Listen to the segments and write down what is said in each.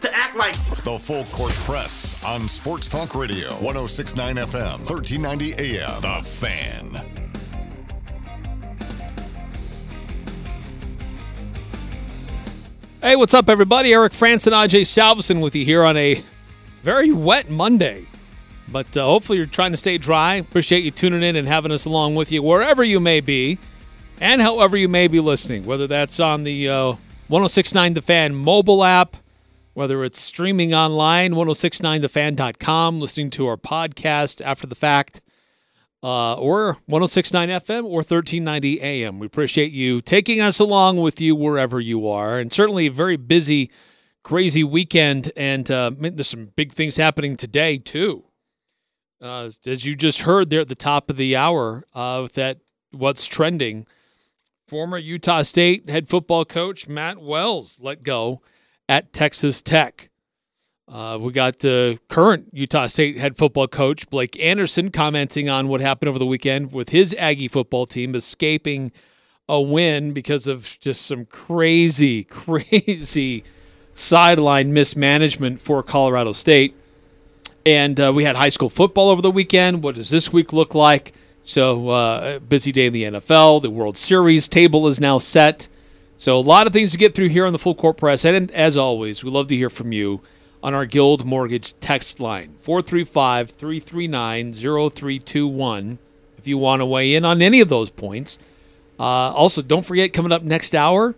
to act like The Full Court Press on Sports Talk Radio, 1069 FM, 1390 AM. The Fan. Hey, what's up, everybody? Eric Frandsen, AJ Salvesen with you here on a very wet Monday. But uh, hopefully, you're trying to stay dry. Appreciate you tuning in and having us along with you wherever you may be and however you may be listening, whether that's on the uh, 1069 The Fan mobile app, whether it's streaming online, 1069thefan.com, listening to our podcast after the fact, uh, or 1069 FM or 1390 AM. We appreciate you taking us along with you wherever you are. And certainly a very busy, crazy weekend. And uh, there's some big things happening today, too. Uh, as you just heard there at the top of the hour, uh, that what's trending. Former Utah State head football coach Matt Wells let go at Texas Tech. Uh, we got the current Utah State head football coach Blake Anderson commenting on what happened over the weekend with his Aggie football team escaping a win because of just some crazy, crazy sideline mismanagement for Colorado State. And uh, we had high school football over the weekend. What does this week look like? So, uh, busy day in the NFL. The World Series table is now set. So, a lot of things to get through here on the Full Court Press. And as always, we love to hear from you on our Guild Mortgage text line 435 339 0321 if you want to weigh in on any of those points. Uh, also, don't forget, coming up next hour,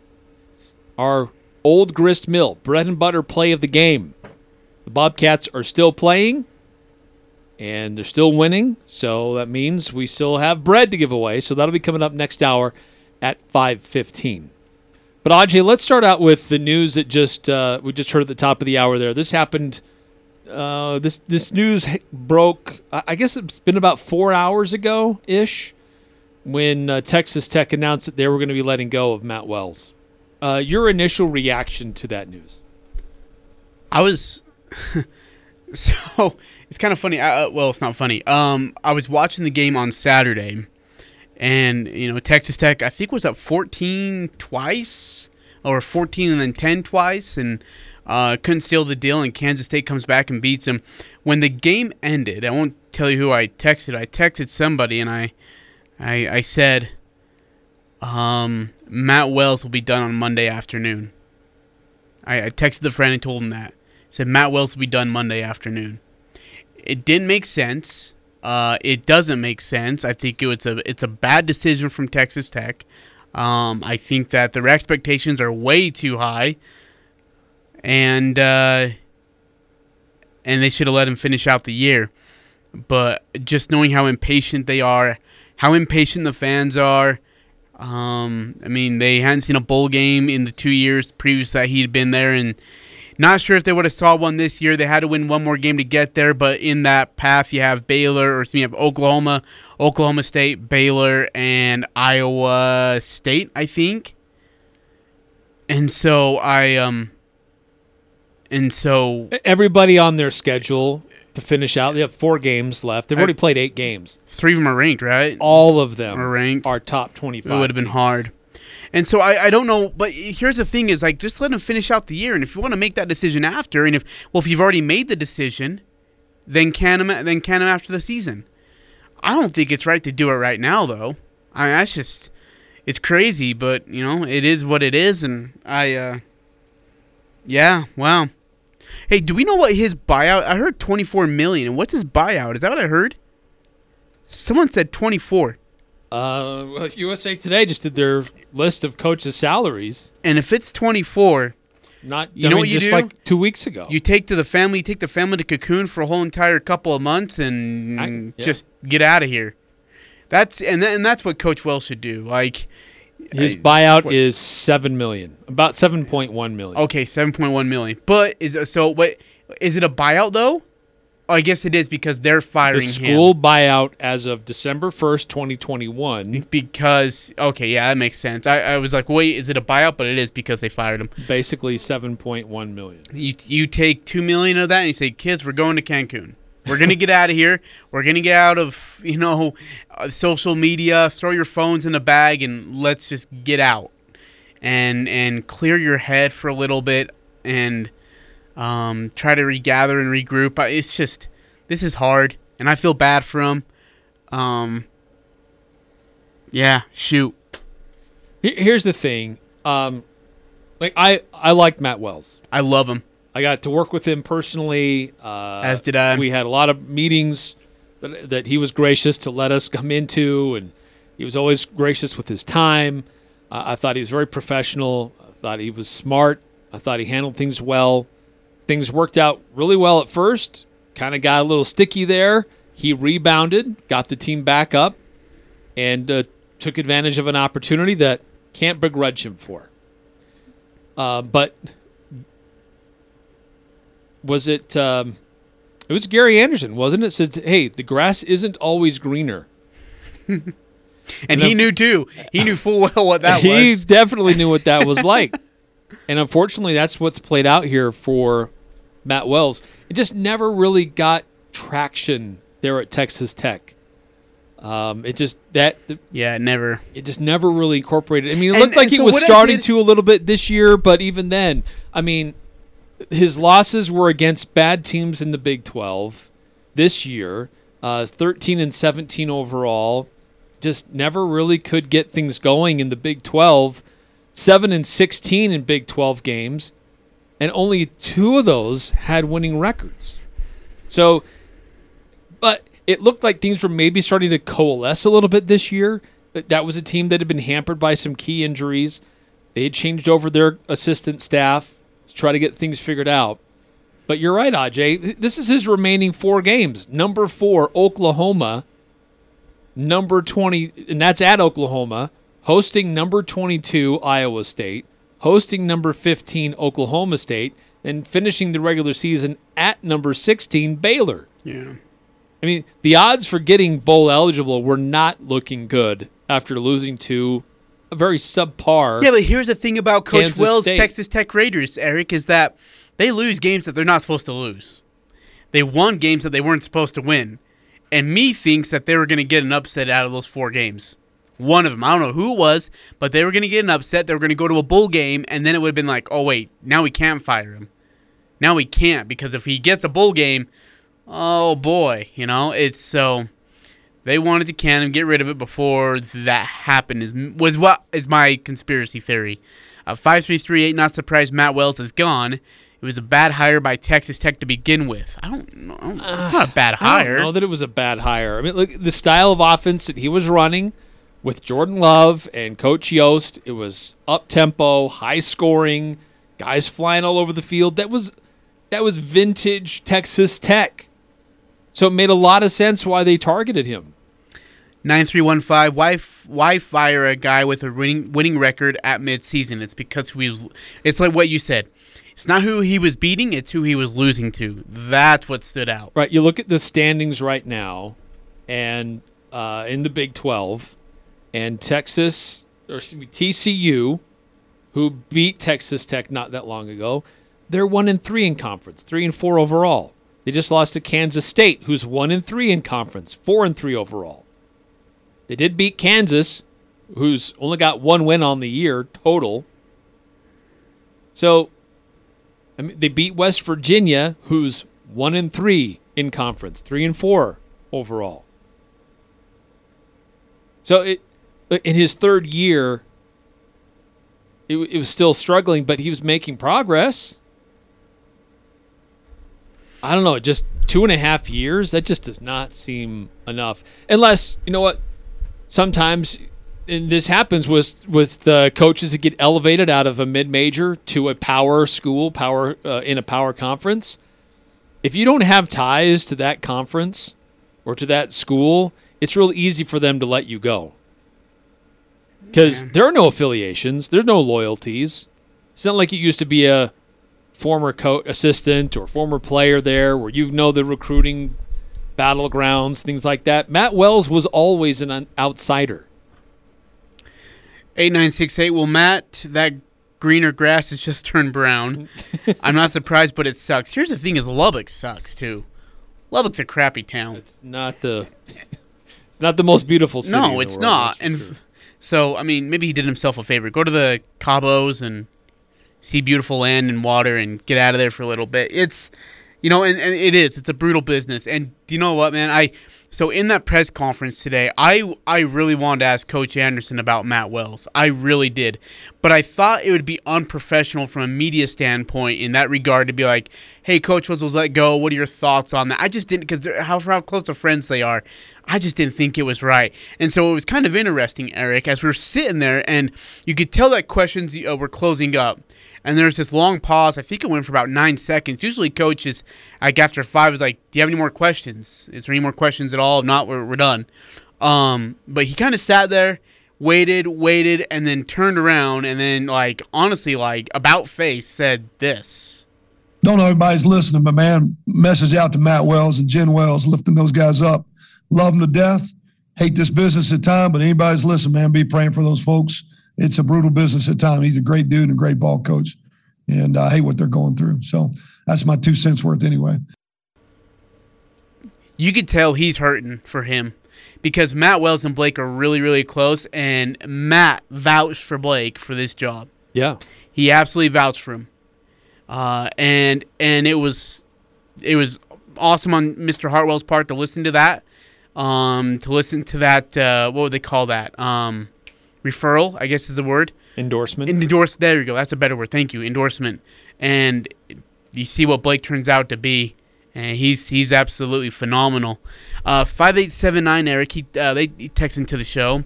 our Old Grist Mill bread and butter play of the game. The Bobcats are still playing and they're still winning. So that means we still have bread to give away. So that'll be coming up next hour at 515. But Ajay, let's start out with the news that just uh, we just heard at the top of the hour. There, this happened. Uh, this this news broke. I guess it's been about four hours ago ish, when uh, Texas Tech announced that they were going to be letting go of Matt Wells. Uh, your initial reaction to that news? I was so it's kind of funny. I, uh, well, it's not funny. Um, I was watching the game on Saturday, and you know Texas Tech I think was up 14 twice or 14 and then 10 twice, and uh, couldn't seal the deal. And Kansas State comes back and beats them. When the game ended, I won't tell you who I texted. I texted somebody, and I, I, I said, um, Matt Wells will be done on Monday afternoon. I, I texted the friend and told him that. said Matt Wells will be done Monday afternoon. It didn't make sense. Uh, it doesn't make sense. I think it was a it's a bad decision from Texas Tech. Um, I think that their expectations are way too high, and uh, and they should have let him finish out the year. But just knowing how impatient they are, how impatient the fans are. Um, I mean, they hadn't seen a bowl game in the two years previous that he'd been there, and not sure if they would have saw one this year. They had to win one more game to get there, but in that path, you have Baylor, or you have Oklahoma, Oklahoma State, Baylor, and Iowa State, I think. And so I um. And so Everybody on their schedule to finish out. They have four games left. They've already played eight games. three of them are ranked, right? All of them Are ranked. are top twenty-five. It would have been hard. And so I, I don't know, but here's the thing: is like just let him finish out the year, and if you want to make that decision after, and if well, if you've already made the decision, then can him then can him after the season. I don't think it's right to do it right now, though. I mean, that's just it's crazy, but you know it is what it is, and I uh yeah, wow. Hey, do we know what his buyout? I heard twenty four million, and what's his buyout? Is that what I heard? Someone said twenty four. Uh, well, USA Today just did their list of coaches' salaries. And if it's 24, Not You I know mean, what you just do? like two weeks ago. you take to the family, you take the family to Cancun for a whole entire couple of months and I- yeah. just get out of here. That's and th- and that's what Coach Wells should do. Like His I- buyout what- is seven million, about seven point one million. okay, 7.1 million. But is so what is it a buyout though? I guess it is because they're firing The him. school buyout as of December 1st, 2021, because okay, yeah, that makes sense. I, I was like, wait, is it a buyout? But it is because they fired him. basically 7.1 million. You you take two million of that and you say, kids, we're going to Cancun. We're gonna get out of here. We're gonna get out of you know uh, social media. Throw your phones in a bag and let's just get out and and clear your head for a little bit and um, try to regather and regroup. It's just this is hard and I feel bad for him. Um, yeah, shoot. Here's the thing. Um, like I, I like Matt Wells. I love him. I got to work with him personally. Uh, As did I. We had a lot of meetings that, that he was gracious to let us come into, and he was always gracious with his time. Uh, I thought he was very professional. I thought he was smart. I thought he handled things well. Things worked out really well at first. Kind of got a little sticky there. He rebounded, got the team back up, and uh, took advantage of an opportunity that can't begrudge him for. Uh, but was it? Um, it was Gary Anderson, wasn't it? Said, "Hey, the grass isn't always greener." And he knew too. He knew full well what that he was. He definitely knew what that was like, and unfortunately, that's what's played out here for Matt Wells. It just never really got traction there at Texas Tech. Um, it just that Yeah, never. it just never really incorporated. I mean, it And- looked like it so was starting did- to a little bit this year, but even then, I mean, his losses were against bad teams in the Big 12 this year, uh, 13 and 17 overall. Just never really could get things going in the Big 12. 7 and 16 in Big 12 games, and only two of those had winning records. So, but it looked like things were maybe starting to coalesce a little bit this year. That was a team that had been hampered by some key injuries. They had changed over their assistant staff to try to get things figured out. But you're right, Aj. This is his remaining four games. Number four, Oklahoma. Number 20, and that's at Oklahoma. Hosting number 22, Iowa State. Hosting number 15, Oklahoma State. And finishing the regular season at number 16, Baylor. Yeah. I mean, the odds for getting bowl eligible were not looking good after losing to a very subpar. Yeah, but here's the thing about Coach Kansas Wells' State. Texas Tech Raiders, Eric, is that they lose games that they're not supposed to lose. They won games that they weren't supposed to win. And me thinks that they were going to get an upset out of those four games. One of them, I don't know who it was, but they were going to get an upset. They were going to go to a bowl game, and then it would have been like, oh, wait, now we can't fire him. Now we can't, because if he gets a bowl game, oh boy, you know, it's so. They wanted to can him, get rid of it before that happened. Is was what is my conspiracy theory. Uh, five three three eight. Not surprised Matt Wells is gone. It was a bad hire by Texas Tech to begin with. I don't know. It's not a bad I hire. don't know that it was a bad hire. I mean, look, the style of offense that he was running with Jordan Love and Coach Yost, it was up tempo, high scoring, guys flying all over the field. That was that was vintage Texas Tech. So it made a lot of sense why they targeted him. Nine three one five. Why why fire a guy with a winning winning record at midseason? It's because he was. It's like what you said. It's not who he was beating. It's who he was losing to. That's what stood out. Right. You look at the standings right now, and uh, in the Big 12, and Texas, or excuse me, TCU, who beat Texas Tech not that long ago, they're one and three in conference, three and four overall. They just lost to Kansas State, who's one and three in conference, four and three overall. They did beat Kansas, who's only got one win on the year total. So, I mean, they beat West Virginia, who's one and three in conference, three and four overall. So it in his third year, it, it was still struggling, but he was making progress. I don't know, just two and a half years. That just does not seem enough, unless you know what. Sometimes, and this happens with with the coaches that get elevated out of a mid major to a power school, power uh, in a power conference. If you don't have ties to that conference or to that school, it's real easy for them to let you go. Because there are no affiliations, there's no loyalties. It's not like it used to be a former coach, assistant, or former player there, where you know the recruiting battlegrounds, things like that. Matt Wells was always an outsider. 8968. Well, Matt, that greener grass has just turned brown. I'm not surprised, but it sucks. Here's the thing: is Lubbock sucks too. Lubbock's a crappy town. It's not the. It's not the most beautiful city. no, it's not. And sure. So, I mean, maybe he did himself a favor. Go to the Cabos and see beautiful land and water and get out of there for a little bit. It's, you know, and, and it is. It's a brutal business. And you know what, man? I so in that press conference today, I I really wanted to ask Coach Anderson about Matt Wells. I really did, but I thought it would be unprofessional from a media standpoint in that regard to be like, "Hey, Coach Wells was let go. What are your thoughts on that?" I just didn't because how how close of friends they are. I just didn't think it was right, and so it was kind of interesting, Eric, as we were sitting there, and you could tell that questions uh, were closing up. And there was this long pause. I think it went for about nine seconds. Usually, coaches, like after five, is like, "Do you have any more questions? Is there any more questions at all? If not, we're, we're done." Um, but he kind of sat there, waited, waited, and then turned around, and then, like, honestly, like about face, said this. don't know everybody's listening, but man, message out to Matt Wells and Jen Wells, lifting those guys up. Love them to death. Hate this business at time, but anybody's listening, man, be praying for those folks. It's a brutal business at time. He's a great dude and a great ball coach, and I hate what they're going through. So that's my two cents worth anyway. You could tell he's hurting for him because Matt Wells and Blake are really, really close, and Matt vouched for Blake for this job. Yeah. He absolutely vouched for him, uh, and and it was it was awesome on Mr. Hartwell's part to listen to that, um, to listen to that. Uh, what would they call that? Um, referral, I guess is the word. Endorsement. Endorse. There you go. That's a better word. Thank you. Endorsement. And you see what Blake turns out to be, and he's he's absolutely phenomenal. Uh, Five eight seven nine Eric. He uh, they he texted into the show.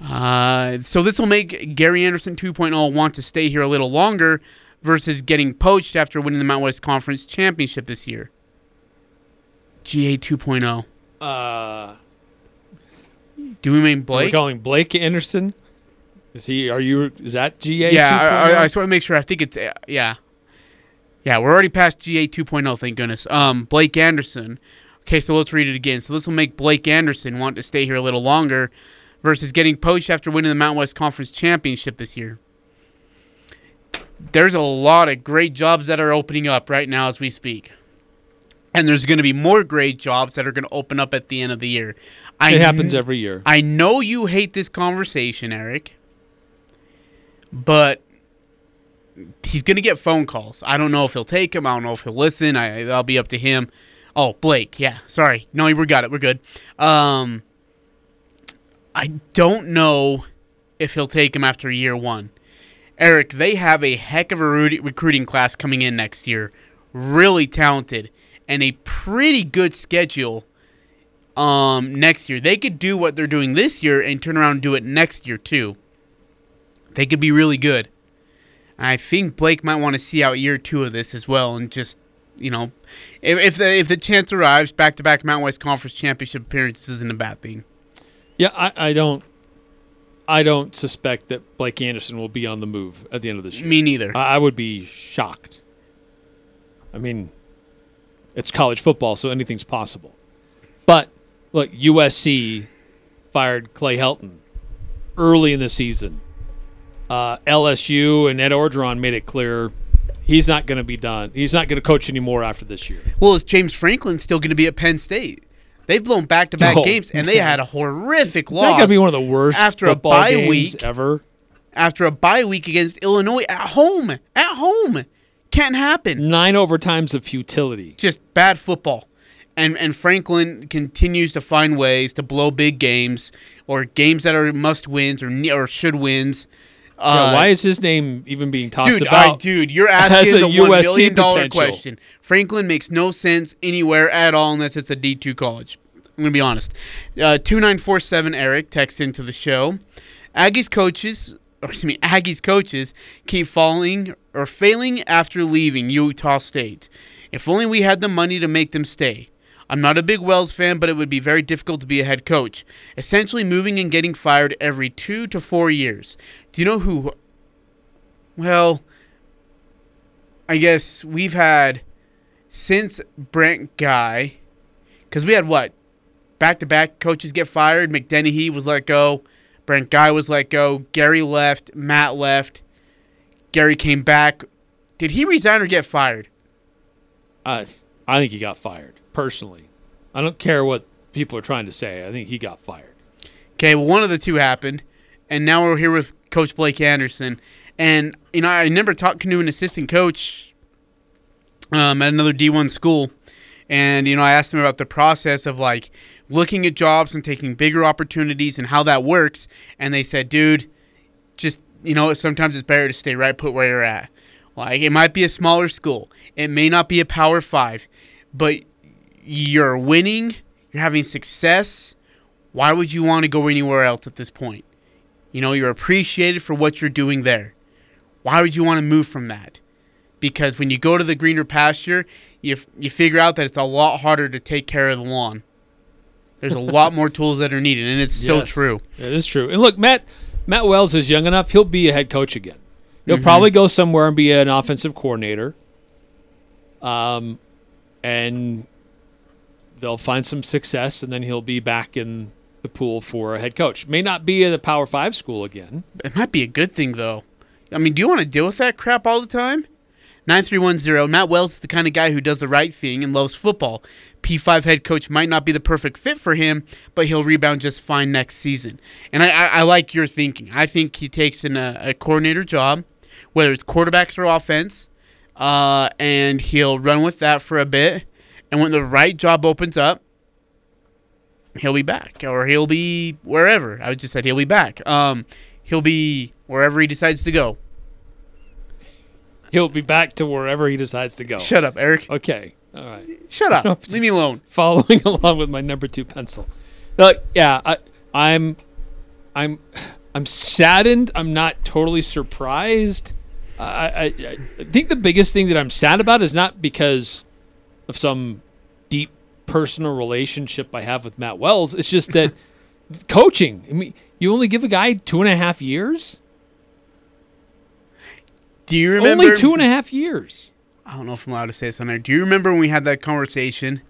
Uh, so this will make Gary Anderson 2.0 want to stay here a little longer versus getting poached after winning the Mountain West Conference championship this year. GA 2.0. uh, Do we mean Blake? we're Blake? calling Blake Anderson. Is he? Are you? Is that GA? yeah, I, I, I just want to make sure. I think it's uh, yeah, yeah. We're already past GA 2.0. Thank goodness. Um, Blake Anderson. Okay, so let's read it again. So this will make Blake Anderson want to stay here a little longer, versus getting poached after winning the Mountain West Conference championship this year. There's a lot of great jobs that are opening up right now as we speak. And there's going to be more great jobs that are going to open up at the end of the year. I It happens kn- every year. I know you hate this conversation, Eric, but he's going to get phone calls. I don't know if he'll take them. I don't know if he'll listen. I, that'll be up to him. Oh, Blake. Yeah, sorry. No, we got it. We're good. Um, I don't know if he'll take him after year one. Eric, they have a heck of a recruiting class coming in next year. Really talented and a pretty good schedule um, next year. They could do what they're doing this year and turn around and do it next year too. They could be really good. I think Blake might want to see out year two of this as well, and just you know, if, if the if the chance arrives, back to back Mountain West Conference championship appearances isn't a bad thing. Yeah, I, I don't. I don't suspect that Blake Anderson will be on the move at the end of this year. Me neither. I, I would be shocked. I mean, it's college football, so anything's possible. But look, USC fired Clay Helton early in the season. Uh, LSU and Ed Orgeron made it clear he's not going to be done. He's not going to coach anymore after this year. Well, is James Franklin still going to be at Penn State? They've blown back to back games, and they had a horrific loss. going to be one of the worst after a bye week. ever? after a bye week against Illinois at home. At home, can't happen. Nine overtimes of futility. Just bad football. And and Franklin continues to find ways to blow big games or games that are must wins or or should wins. Yeah, Uh, why is his name even being tossed Dude, about? I, dude, you're as asking a the USC billion dollar question. Franklin makes no sense anywhere at all unless it's a D two college. I'm gonna be honest. Uh, two nine four seven Eric texts into the show. Aggies coaches, or excuse me, Aggies coaches keep falling or failing after leaving Utah State. If only we had the money to make them stay. I'm not a big Wells fan, but it would be very difficult to be a head coach. Essentially, moving and getting fired every two to four years. Do you know who? Well, I guess we've had since Brent Guy, because we had what back to back coaches get fired. Mick Dennehy was let go. Brent Guy was let go. Gary left. Matt left. Gary came back. Did he resign or get fired? I I think he got fired personally. I don't care what people are trying to say. I think he got fired. Okay, well, one of the two happened, and now we're here with Coach Blake Anderson. And you know, I remember talking to an assistant coach um, at another D1 school, and you know, I asked him about the process of like looking at jobs and taking bigger opportunities and how that works. And they said, dude, just you know, sometimes it's better to stay right put where you're at. Like it might be a smaller school, it may not be a Power Five, but you're winning, you're having success. Why would you want to go anywhere else at this point? You know, you're appreciated for what you're doing there. Why would you want to move from that? Because when you go to the greener pasture, you you figure out that it's a lot harder to take care of the lawn. There's a lot more tools that are needed, and it's so true. It is true. And look, Matt Matt Wells is young enough. He'll be a head coach again. He'll Mm-hmm. probably go somewhere and be an offensive coordinator. Um, and they'll find some success, and then he'll be back in the pool for a head coach. May not be at a Power Five school again. It might be a good thing though. I mean, do you want to deal with that crap all the time? 9310 Matt Wells is the kind of guy who does the right thing and loves football. P5 head coach might not be the perfect fit for him, but he'll rebound just fine next season. And I, I, I like your thinking. I think he takes in a, a coordinator job, whether it's quarterbacks or offense, uh, and he'll run with that for a bit. And when the right job opens up, he'll be back, or he'll be wherever. I just said he'll be back. Um, he'll be wherever he decides to go. He'll be back to wherever he decides to go. Shut up, Eric. Okay. All right. Shut up. Leave me alone. following along with my number two pencil. Look, yeah, I, I'm, I'm, I'm saddened. I'm not totally surprised. I, I, I think the biggest thing that I'm sad about is not because of some deep personal relationship I have with Matt Wells. It's just that coaching. I mean, you only give a guy two and a half years. Do you remember? Only two and a half years. I don't know if I'm allowed to say this on there. Do you remember when we had that conversation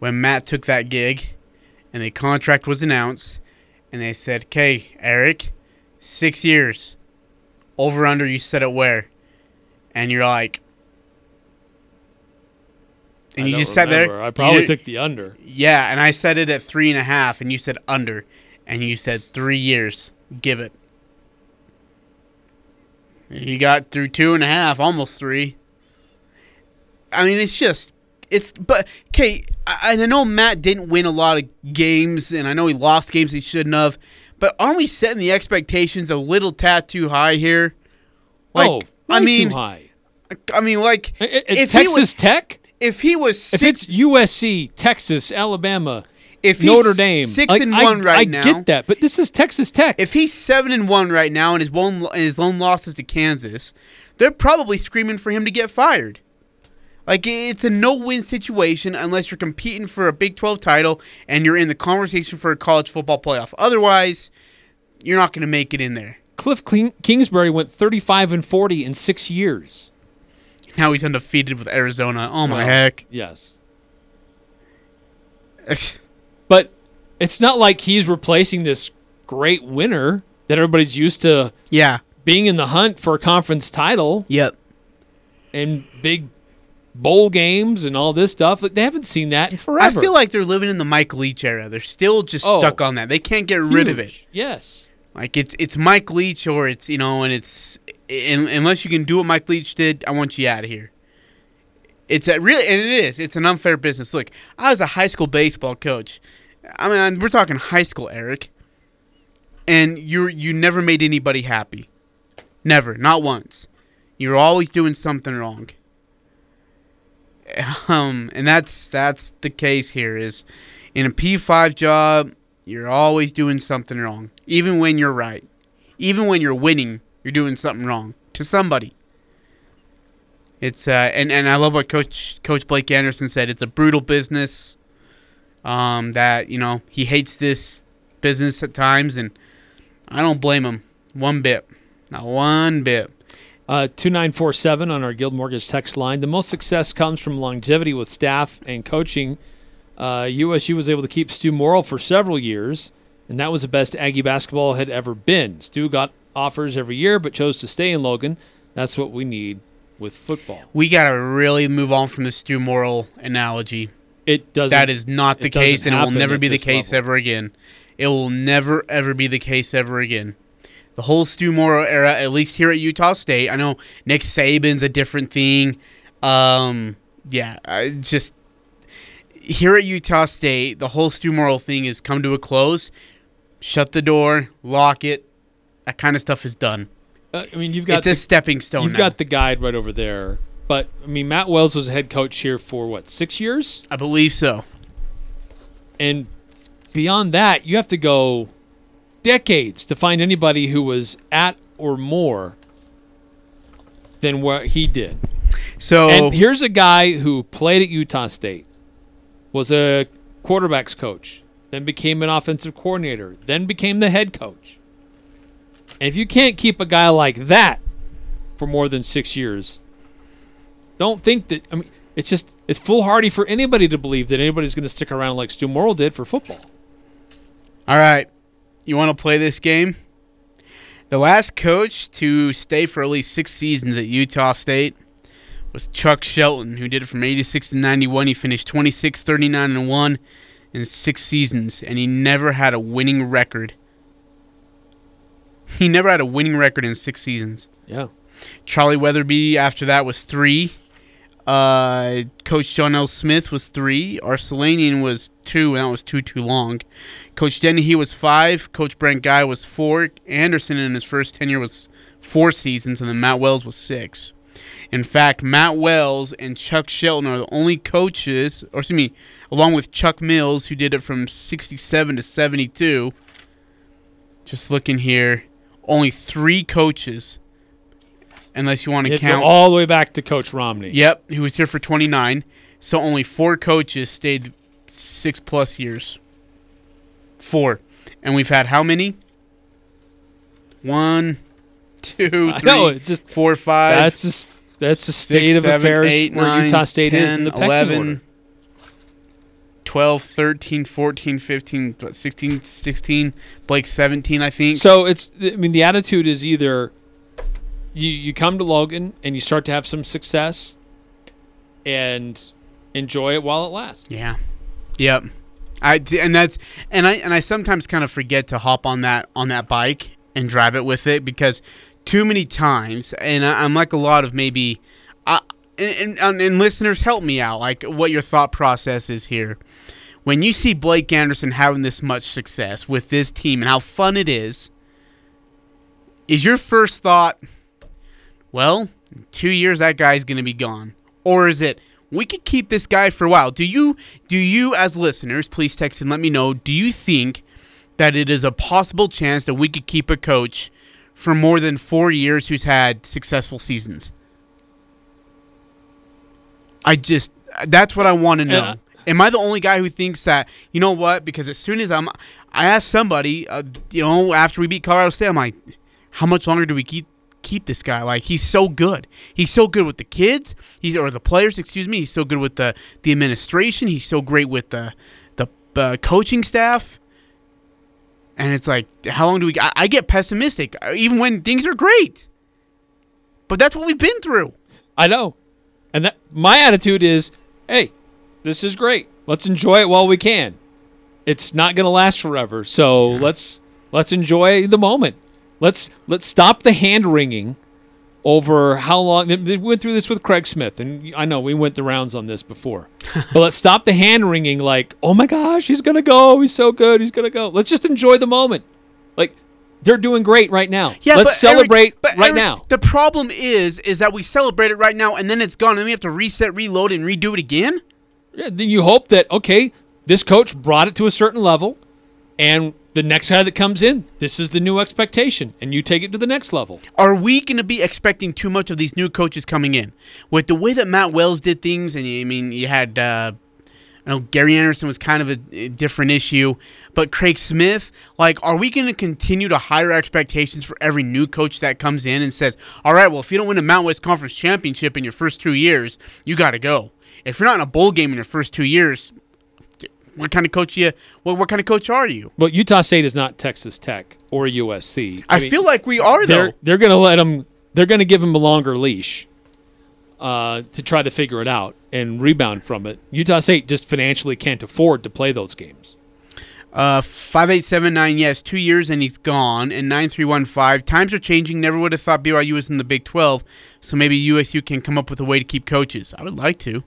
when Matt took that gig and the contract was announced and they said, "Okay, Eric, six years, over under." You said it where, and you're like, and I you just sat remember. there. I probably you, took the under. Yeah, and I said it at three and a half, and you said under, and you said three years. Give it. He got through two and a half, almost three. I mean, it's just, it's, but, okay, I, I know Matt didn't win a lot of games, and I know he lost games he shouldn't have, but aren't we setting the expectations a little tad too high here? Like, oh, I mean, too high. I mean, like, I- I- if Texas was, Tech. if he was If it's USC, Texas, Alabama, if he's Notre Dame, six like, and I- one right I now, I get that, but this is Texas Tech. if he's seven and one right now and his one and his lone losses to Kansas, they're probably screaming for him to get fired. Like it's a no-win situation unless you're competing for a Big 12 title and you're in the conversation for a college football playoff. Otherwise, you're not going to make it in there. Cliff Kingsbury went 35 and 40 in six years. Now he's undefeated with Arizona. Oh my Well, heck! Yes, but it's not like he's replacing this great winner that everybody's used to yeah. being in the hunt for a conference title Yep. and big bowl games and all this stuff. Like, They haven't seen that in forever. I feel like they're living in the Mike Leach era. They're still just Oh. stuck on that. They can't get rid of it. Yes. Like it's it's Mike Leach or it's you know and it's in, unless you can do what Mike Leach did, I want you out of here. It's a really and it is. It's an unfair business. Look, I was a high school baseball coach. I mean, we're talking high school, Eric. And you you never made anybody happy. Never, not once. You're always doing something wrong. Um, and that's that's the case here. Is in a P5 job, you're always doing something wrong, even when you're right. Even when you're winning, you're doing something wrong to somebody. It's uh, and and I love what Coach Coach Blake Anderson said. It's a brutal business. Um, that you know he hates this business at times, and I don't blame him one bit, not one bit. Uh, 2947 on our Guild Mortgage text line. The most success comes from longevity with staff and coaching. Uh, USU was able to keep Stew Morrill for several years, and that was the best Aggie basketball had ever been. Stew got offers every year, but chose to stay in Logan. That's what we need with football. We got to really move on from the Stew Morrill analogy. It doesn't. That is not the case, and it will never be the case level. ever again. It will never, ever be the case ever again. The whole Stew Morrill era, at least here at Utah State, I know Nick Saban's a different thing. Um, yeah, I just here at Utah State, the whole Stew Morrill thing has come to a close. Shut the door, lock it. That kind of stuff is done. Uh, I mean, you've got It's a the, stepping stone. you've now. got the guide right over there. But I mean, Matt Wells was a head coach here for what six years, I believe so. and beyond that, you have to go decades to find anybody who was at or more than what he did. So And here's a guy who played at Utah State, was a quarterbacks coach, then became an offensive coordinator, then became the head coach. And if you can't keep a guy like that for more than six years, don't think that. I mean, it's just it's foolhardy for anybody to believe that anybody's going to stick around like Stew Morrill did for football. All right. You want to play this game? The last coach to stay for at least six seasons at Utah State was Chuck Shelton, who did it from 86 to 91. He finished 26, 39, and 1 in six seasons, and he never had a winning record. He never had a winning record in six seasons. Yeah. Charlie Weatherbie after that was three. Uh, Coach John L. Smith was three. Arslanian was two, and that was too too long. Coach Dennehy was five. Coach Brent Guy was four. Anderson in his first tenure was four seasons, and then Matt Wells was six. In fact, Matt Wells and Chuck Shelton are the only coaches, or excuse me, along with Chuck Mills, who did it from 67 to 72. Just looking here, only three coaches, unless you want to count. all the way back to Coach Romney. Yep, he was here for 29. So only four coaches stayed six plus years. Four. And we've had how many? One, two, three, know, just- four, five, That's just that's the six, state of seven, affairs eight, where nine, Utah State is in the pecking 11, order. 12, 13, 14, 15, 16, 16, Blake 17, I think. So it's I mean the attitude is either you you come to Logan and you start to have some success and enjoy it while it lasts. Yeah. Yep. I and that's and I and I sometimes kind of forget to hop on that on that bike and drive it with it because too many times and I, I'm like a lot of maybe I and, and, um, and listeners help me out like what your thought process is here. When you see Blake Anderson having this much success with this team and how fun it is, is your first thought, well, in two years that guy's going to be gone, or is it we could keep this guy for a while? Do you do you as listeners, please text and let me know. Do you think that it is a possible chance that we could keep a coach for more than four years who's had successful seasons? I just that's what I want to know. Yeah. Am I the only guy who thinks that? You know what? Because as soon as I'm, I asked somebody, uh, you know, after we beat Colorado State, I'm like, how much longer do we keep keep this guy? Like he's so good. He's so good with the kids. He's or the players, excuse me. He's so good with the the administration. He's so great with the the uh, coaching staff. And it's like, how long do we? I, I get pessimistic uh, even when things are great. But that's what we've been through. I know. And that my attitude is, hey, this is great. Let's enjoy it while we can. It's not going to last forever. So let's let's enjoy the moment. Let's let's stop the hand wringing over how long they went through this with Craig Smith and I know we went the rounds on this before. but let's stop the hand wringing like, "Oh my gosh, he's going to go. He's so good. He's going to go." Let's just enjoy the moment. Like they're doing great right now. Yeah, let's but Eric- celebrate but right Eric, now. The problem is, is that we celebrate it right now, and then it's gone, and then we have to reset, reload, and redo it again. Yeah, then you hope that okay, this coach brought it to a certain level, and the next guy that comes in, this is the new expectation, and you take it to the next level. Are we going to be expecting too much of these new coaches coming in with the way that Matt Wells did things? And I mean, you had uh, I know Gary Anderson was kind of a, different issue, but Craig Smith, like, are we going to continue to higher expectations for every new coach that comes in and says, all right, well, if you don't win a Mountain West Conference championship in your first two years, you got to go. If you're not in a bowl game in your first two years, what kind of coach you? What, what kind of coach are you? But Utah State is not Texas Tech or USC. I, mean, feel like we are though. they're they're going to let them. They're going to give them a longer leash uh, to try to figure it out and rebound from it. Utah State just financially can't afford to play those games. Uh, five eight seven nine. Yes, two years and he's gone. And nine three one five. Times are changing. Never would have thought BYU was in the Big Twelve. So maybe USU can come up with a way to keep coaches. I would like to.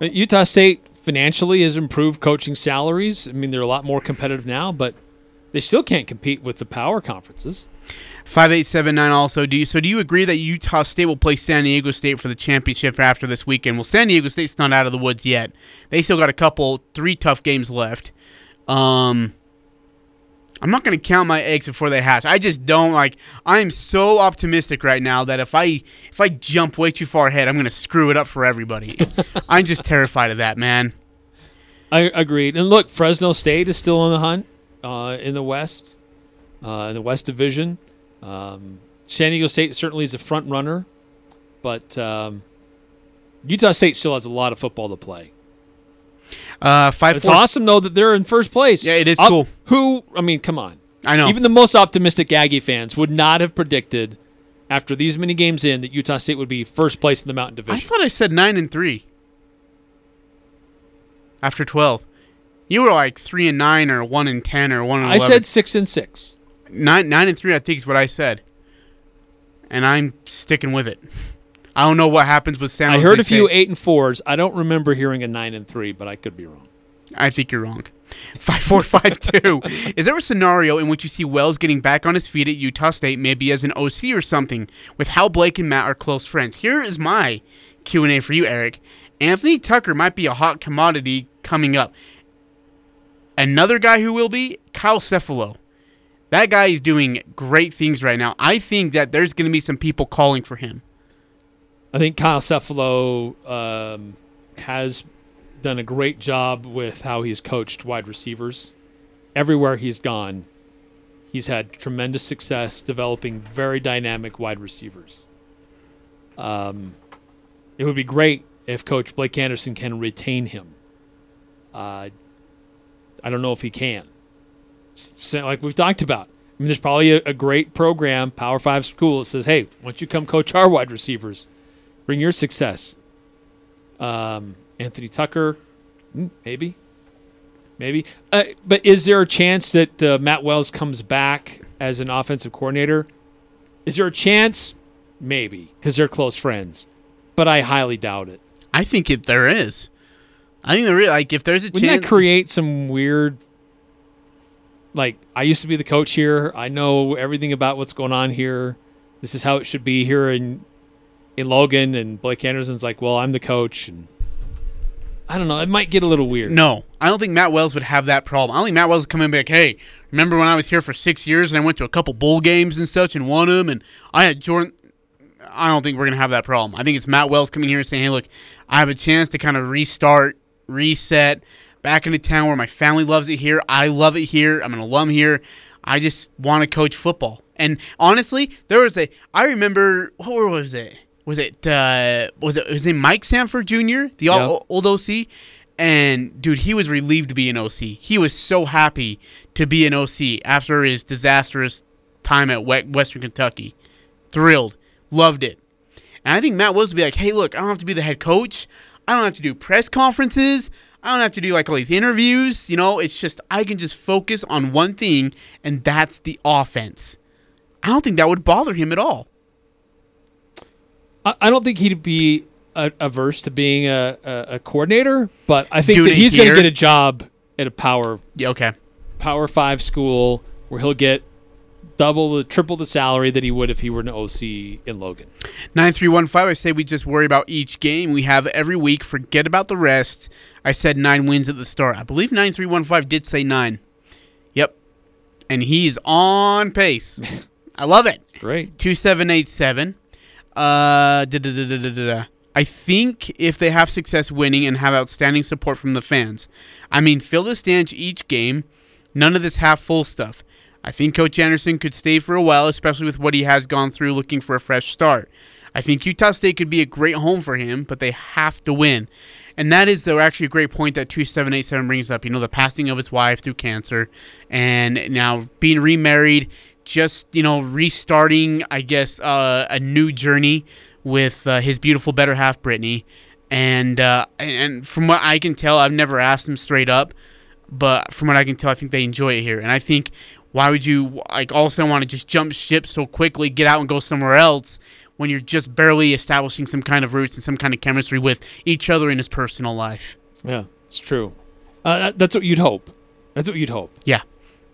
Utah State financially has improved coaching salaries. I mean, they're a lot more competitive now, but they still can't compete with the power conferences. Five eight seven nine. Also, do you so? Do you agree that Utah State will play San Diego State for the championship after this weekend? Well, San Diego State's not out of the woods yet. They still got a couple, three tough games left. Um, I'm not going to count my eggs before they hatch. I just don't like. I'm so optimistic right now that if I if I jump way too far ahead, I'm going to screw it up for everybody. I'm just terrified of that, man. I agreed. And look, Fresno State is still on the hunt uh, in the West, uh, in the West Division. Um, San Diego State certainly is a front runner, but um, Utah State still has a lot of football to play. Uh, five It's four. awesome though that they're in first place. Yeah, it is Up- cool. Who? I mean, come on. I know. Even the most optimistic Aggie fans would not have predicted after these many games in that Utah State would be first place in the Mountain Division. I thought I said nine and three. After twelve, you were like three and nine or one and ten or one and I said six and six. nine nine and three. I think is what I said, and I'm sticking with it. I don't know what happens with San I heard a few State. eight and fours. I don't remember hearing a nine and three, but I could be wrong. I think you're wrong. Five four five two. Is there a scenario in which you see Wells getting back on his feet at Utah State, maybe as an OC or something, with how Blake and Matt are close friends? Here is my Q and A for you, Eric. Anthony Tucker might be a hot commodity coming up. Another guy who will be Kyle Cefalo. That guy is doing great things right now. I think that there's going to be some people calling for him. I think Kyle Cefalo um, has done a great job with how he's coached wide receivers. Everywhere he's gone, he's had tremendous success developing very dynamic wide receivers. Um, it would be great if Coach Blake Anderson can retain him. Uh, I don't know if he can. So, like we've talked about, I mean, there's probably a, a great program, Power Five school that says, "Hey, once you come coach our wide receivers?" bring your success. Um, Anthony Tucker, mm, maybe, maybe. Uh, but is there a chance that uh, Matt Wells comes back as an offensive coordinator? Is there a chance? Maybe, because they're close friends. But I highly doubt it. I think if there is, I think there is. Like if there's a Wouldn't chance, that create some weird? Like I used to be the coach here. I know everything about what's going on here. This is how it should be here in in Logan. And Blake Anderson's like, well, I'm the coach, and I don't know. It might get a little weird. No, I don't think Matt Wells would have that problem. I don't think Matt Wells would come in and be like, "Hey, remember when I was here for six years and I went to a couple bowl games and such and won them, and I had Jordan." I don't think we're gonna have that problem. I think it's Matt Wells coming here and saying, "Hey, look, I have a chance to kind of restart, reset, back into town where my family loves it here. I love it here. I'm an alum here. I just want to coach football." And honestly, there was a. I remember what was it? Was it uh, was it was it Mike Sanford Jr. the old, old OC? And dude, he was relieved to be an OC. He was so happy to be an OC after his disastrous time at Western Kentucky. Thrilled, loved it. And I think Matt Wells would be like, "Hey, look, I don't have to be the head coach. I don't have to do press conferences. I don't have to do like all these interviews. You know, it's just I can just focus on one thing, and that's the offense." I don't think that would bother him at all. I, I don't think he'd be a, averse to being a, a, a coordinator, but I think Doing that he's going to get a job at a power Yeah, okay. Power Five school where he'll get double the triple the salary that he would if he were an OC in Logan. 9315, I say we just worry about each game we have every week. Forget about the rest. I said nine wins at the start. I believe 9315 did say nine. Yep. And he's on pace. I love it. Great. 2787. Uh, da, da, da, da, da, da, da. I think if they have success winning and have outstanding support from the fans, I mean, fill the stands each game, none of this half full stuff. I think Coach Anderson could stay for a while, especially with what he has gone through looking for a fresh start. I think Utah State could be a great home for him, but they have to win. And that is, though, actually a great point that 2787 brings up. You know, the passing of his wife through cancer and now being remarried, just, you know, restarting, I guess, uh, a new journey with uh, his beautiful better half, Brittany. And, uh, and from what I can tell, I've never asked him straight up, but from what I can tell, I think they enjoy it here. And I think why would you like also want to just jump ship so quickly, get out and go somewhere else when you're just barely establishing some kind of roots and some kind of chemistry with each other in his personal life? Yeah, it's true. Uh, that's what you'd hope. That's what you'd hope. Yeah,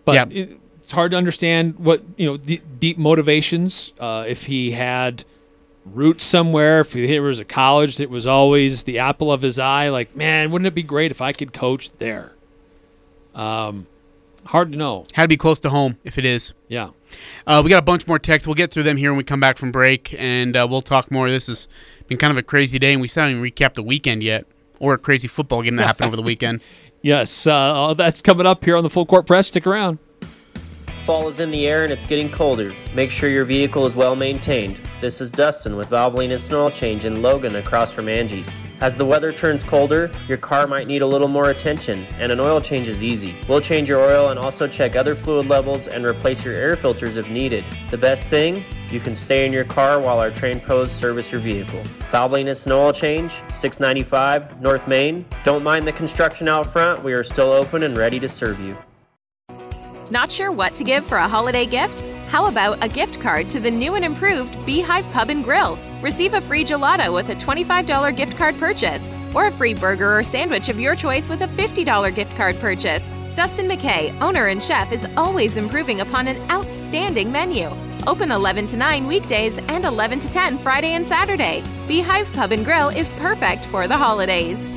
But Yeah. it, it's hard to understand what you know d- deep motivations. Uh, if he had roots somewhere, if he was a college that was always the apple of his eye, like man, wouldn't it be great if I could coach there? Um, hard to know. had to be close to home if it is. Yeah. Uh, we got a bunch more texts. We'll get through them here when we come back from break, and uh, we'll talk more. This has been kind of a crazy day, and we still haven't even recapped the weekend yet, or a crazy football game that happened over the weekend. Yes, uh, all that's coming up here on the Full Court Press. Stick around. Fall is in the air and it's getting colder. Make sure your vehicle is well maintained. This is Dustin with Valvoline and Snow Change in Logan across from Angie's. As the weather turns colder, your car might need a little more attention, and an oil change is easy. We'll change your oil and also check other fluid levels and replace your air filters if needed. The best thing? You can stay in your car while our trained pros service your vehicle. Valvoline Instant Oil Change, 695 North Main. Don't mind the construction out front, we are still open and ready to serve you. Not sure what to give for a holiday gift? How about a gift card to the new and improved Beehive Pub and Grill? Receive a free gelato with a $25 gift card purchase, or a free burger or sandwich of your choice with a $50 gift card purchase. Dustin McKay, owner and chef, is always improving upon an outstanding menu. Open 11 to 9 weekdays and 11 to 10 Friday and Saturday. Beehive Pub and Grill is perfect for the holidays.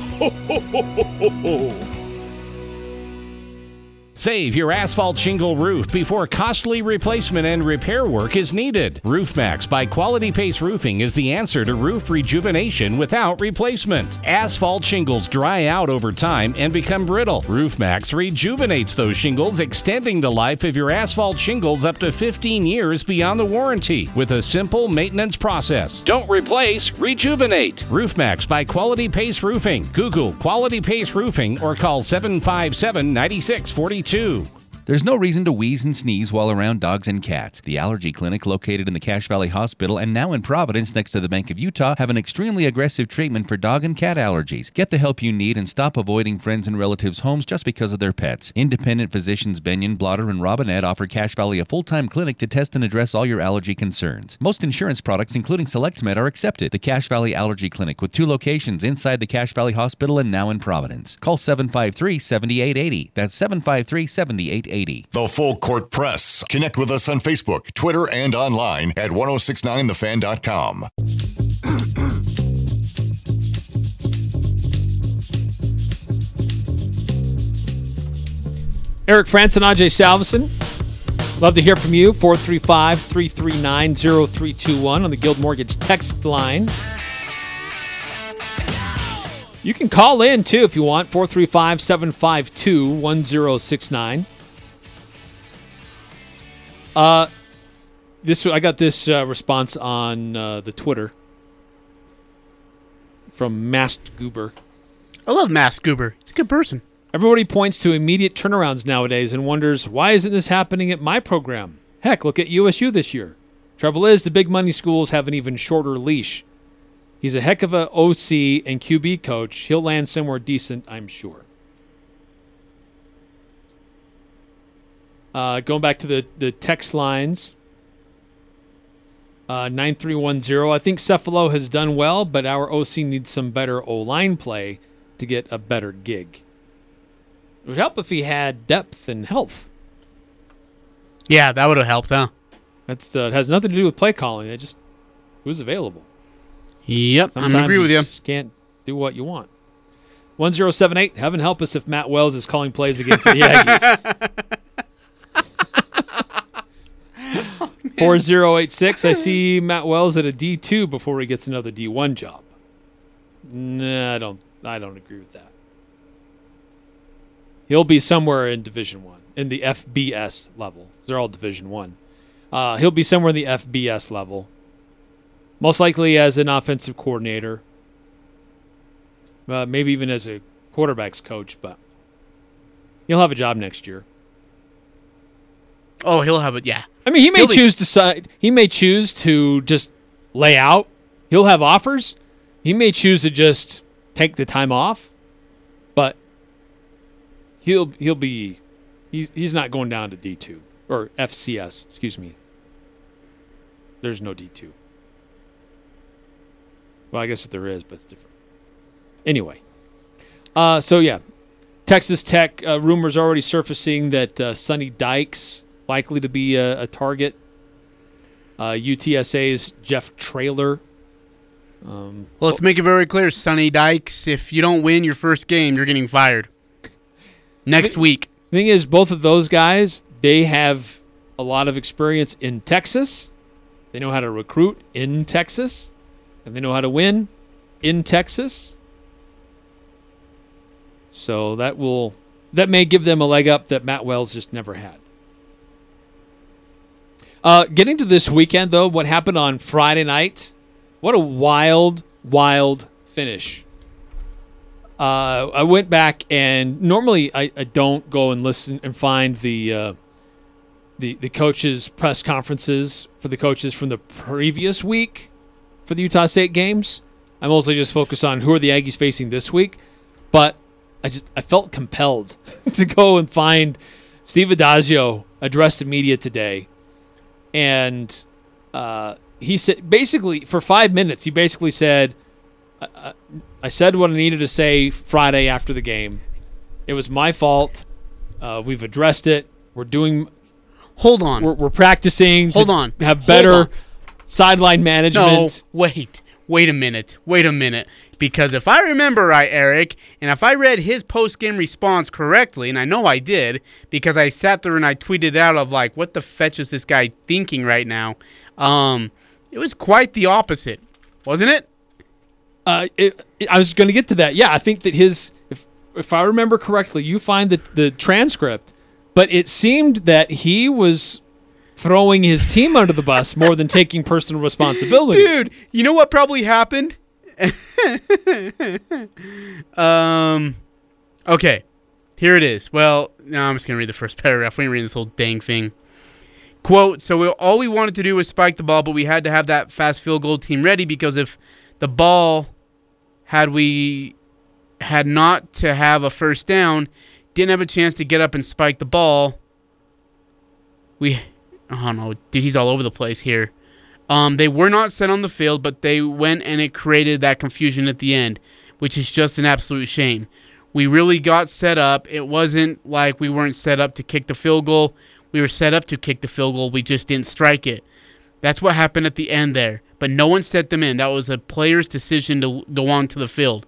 Save your asphalt shingle roof before costly replacement and repair work is needed. RoofMax by Quality Pace Roofing is the answer to roof rejuvenation without replacement. Asphalt shingles dry out over time and become brittle. RoofMax rejuvenates those shingles, extending the life of your asphalt shingles up to 15 years beyond the warranty with a simple maintenance process. Don't replace, rejuvenate. RoofMax by Quality Pace Roofing. Google Quality Pace Roofing or call 757 9642 two. There's no reason to wheeze and sneeze while around dogs and cats. The allergy clinic located in the Cache Valley Hospital and now in Providence next to the Bank of Utah have an extremely aggressive treatment for dog and cat allergies. Get the help you need and stop avoiding friends and relatives' homes just because of their pets. Independent physicians Benyon, Blotter, and Robinette offer Cache Valley a full-time clinic to test and address all your allergy concerns. Most insurance products, including SelectMed, are accepted. The Cache Valley Allergy Clinic with two locations inside the Cache Valley Hospital and now in Providence. Call 753-7880. That's 753-7880. The Full Court Press. Connect with us on Facebook, Twitter, and online at 1069thefan.com. Eric Frandsen and Ajay Salvesen. Love to hear from you. 435 339 0321 on the Guild Mortgage text line. You can call in too if you want. 435 752 1069. Uh, this I got this uh, response on uh, the Twitter from Masked Goober. I love Mass Goober. He's a good person. Everybody points to immediate turnarounds nowadays and wonders why isn't this happening at my program? Heck, look at USU this year. Trouble is, the big money schools have an even shorter leash. He's a heck of a OC and QB coach. He'll land somewhere decent, I'm sure. Uh, going back to the, the text lines. Uh, 9310. I think Cefalo has done well, but our OC needs some better O line play to get a better gig. It would help if he had depth and health. Yeah, that would have helped, huh? That's uh, it has nothing to do with play calling. It just who's available. Yep, Sometimes I agree with you. Just can't do what you want. One zero seven eight. Heaven help us if Matt Wells is calling plays again for the Aggies. Four zero eight six. I see Matt Wells at a D two before he gets another D one job. Nah, I don't. I don't agree with that. He'll be somewhere in Division One, in the FBS level. They're all Division One. Uh, he'll be somewhere in the FBS level, most likely as an offensive coordinator, uh, maybe even as a quarterbacks coach. But he'll have a job next year. Oh, he'll have it. Yeah. I mean, he may choose to side. He may choose to just lay out. He'll have offers. He may choose to just take the time off, but he'll he'll be he's he's not going down to D two or FCS. Excuse me. There's no D two. Well, I guess if there is, but it's different. Anyway, uh, so yeah, Texas Tech uh, rumors already surfacing that uh, Sonny Dykes likely to be a, a target. Uh, UTSA's Jeff Traylor. Um, Well, let's make it very clear, Sonny Dykes. If you don't win your first game, you're getting fired. Next week. The Thing is, both of those guys, they have a lot of experience in Texas. They know how to recruit in Texas, and they know how to win in Texas. So that will that may give them a leg up that Matt Wells just never had. Uh, getting to this weekend, though, what happened on Friday night? What a wild, wild finish. Uh, I went back and normally I, I don't go and listen and find the uh, the the coaches press conferences for the coaches from the previous week for the Utah State games. I mostly just focus on who are the Aggies facing this week, but I just I felt compelled to go and find Steve Addazio address the media today, and uh, he said basically for five minutes he basically said. I- I said what I needed to say Friday after the game. It was my fault. Uh, we've addressed it. We're doing. Hold on. We're, we're practicing. Hold to on. Have better sideline No, management. wait. Wait a minute. Wait a minute. Because if I remember right, Eric, and if I read his post game response correctly, and I know I did, because I sat there and I tweeted out of like, what the fetch is this guy thinking right now? Um, it was quite the opposite, wasn't it? Uh, it, it- I was going to get to that. Yeah, I think that his, if if I remember correctly, you find the the transcript, but it seemed that he was throwing his team under the bus more than taking personal responsibility. Dude, you know what probably happened? um, okay, here it is. Well, now I'm just gonna read the first paragraph. We ain't reading this whole dang thing. Quote: So we, all we wanted to do was spike the ball, but we had to have that fast field goal team ready because if the ball had we had not to have a first down, didn't have a chance to get up and spike the ball. We, don't know, dude, he's all over the place here. Um, they were not set on the field, but they went and it created that confusion at the end, which is just an absolute shame. We really got set up. It wasn't like we weren't set up to kick the field goal. We were set up to kick the field goal. We just didn't strike it. That's what happened at the end there. But no one set them in. That was a player's decision to go on to the field.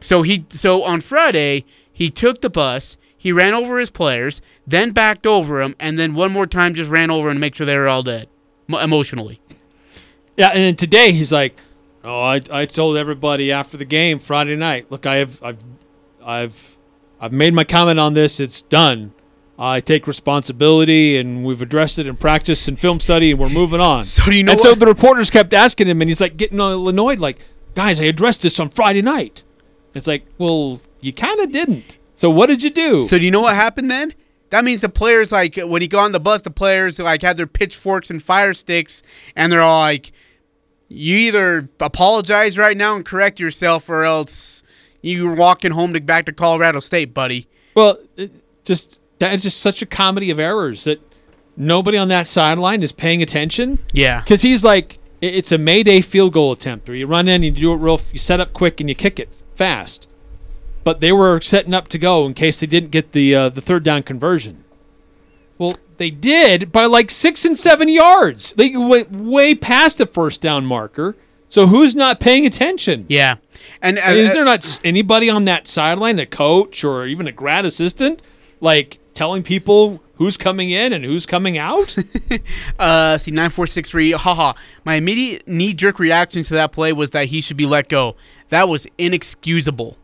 So he so on Friday, he took the bus, he ran over his players, then backed over them, and then one more time just ran over and make sure they were all dead, emotionally. Yeah, and then today he's like, "Oh, I, I told everybody after the game Friday night. Look, I have I've I've I've made my comment on this. It's done. I take responsibility, and we've addressed it in practice and film study, and we're moving on." So do you know And so the reporters kept asking him, and he's like getting annoyed, like, "Guys, I addressed this on Friday night." It's like, well, you kind of didn't. So what did you do? So do you know what happened then? That means the players like when he got on the bus, the players like had their pitchforks and fire sticks, and they're all like, "You either apologize right now and correct yourself, or else you're walking home to back to Colorado State, buddy." Well, it just that's just such a comedy of errors that nobody on that sideline is paying attention. Yeah. because he's like, it's a Mayday field goal attempt, or you run in, you do it real, you set up quick, and you kick it fast. But they were setting up to go in case they didn't get the uh, the third down conversion. Well, they did by like six and seven yards. They went way past the first down marker. So who's not paying attention? Yeah, and uh, is there not anybody on that sideline, a coach or even a grad assistant, like telling people who's coming in and who's coming out? Uh, see, 9463, haha. My immediate knee jerk reaction to that play was that he should be let go. That was inexcusable.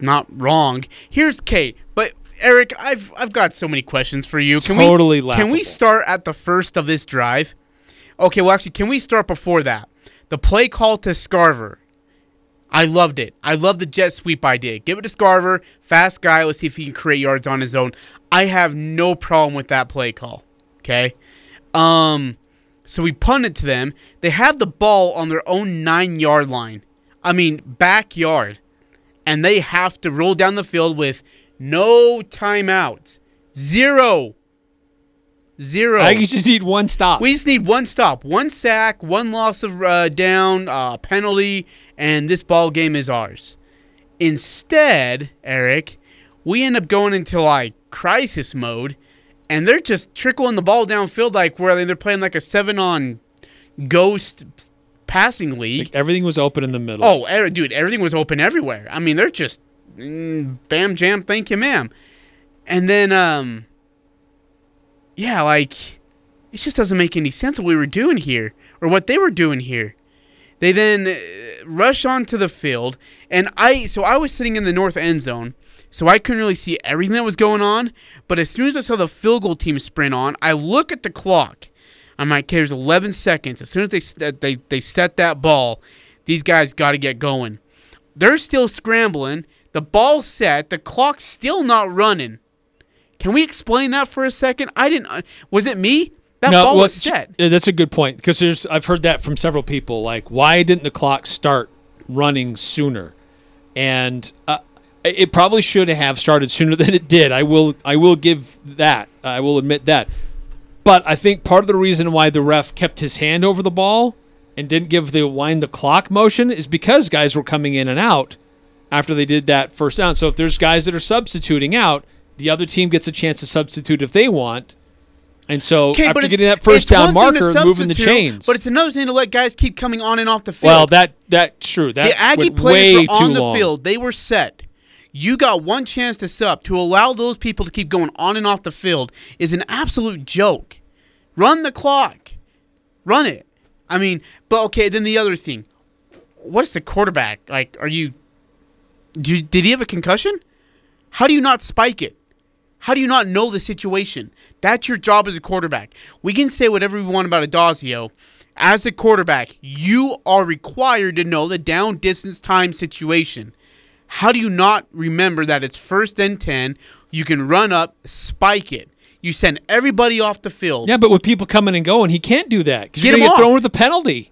Not wrong. Here's K. But Eric, I've I've got so many questions for you. Can Totally we can we start at the first of this drive? Okay, well actually, can we start before that? The play call to Scarver. I loved it. I love the jet sweep idea. Give it to Scarver, fast guy. Let's see if he can create yards on his own. I have no problem with that play call. Okay. Um, so we punt it to them. They have the ball on their own nine yard line. I mean, backyard. And they have to roll down the field with no timeouts. Zero. Zero. I just need one stop. We just need one stop, one sack, one loss of uh, down, uh, penalty, and this ball game is ours. Instead, Eric, we end up going into like crisis mode, and they're just trickling the ball downfield like where they're playing like a seven on ghost passing league. Everything was open in the middle. Oh, er- dude, everything was open everywhere. I mean, they're just mm, bam jam, thank you, ma'am. And then, um, yeah, like it just doesn't make any sense what we were doing here or what they were doing here. They then uh, rush onto the field, and I so I was sitting in the north end zone, so I couldn't really see everything that was going on. But as soon as I saw the field goal team sprint on, I look at the clock. I'm like, okay, there's 11 seconds. As soon as they they they set that ball, these guys got to get going. They're still scrambling. The ball's set. The clock's still not running. Can we explain that for a second? I didn't. uh, Was it me? That ball well, was set. uh, That's a good point because there's I've heard that from several people. Like, why didn't the clock start running sooner? And uh, it probably should have started sooner than it did. I will I will give that. I will admit that. But I think part of the reason why the ref kept his hand over the ball and didn't give the wind the clock motion is because guys were coming in and out after they did that first down. So if there's guys that are substituting out, the other team gets a chance to substitute if they want. And so Okay, after getting that first down marker, moving the chains. But it's another thing to let guys keep coming on and off the field. well, that that's true. That the Aggie players way were on the long. field. They were set. You got one chance to sub. To allow those people to keep going on and off the field is an absolute joke. Run the clock. Run it. I mean, but okay, then the other thing. What's the quarterback? Like, are you. Do, did he have a concussion? How do you not spike it? How do you not know the situation? That's your job as a quarterback. We can say whatever we want about Addazio. As a quarterback, you are required to know the down distance time situation. How do you not remember that it's first and 10? You can run up, spike it. You send everybody off the field. Yeah, but with people coming and going, he can't do that because Get you're him gonna get off. thrown with a penalty.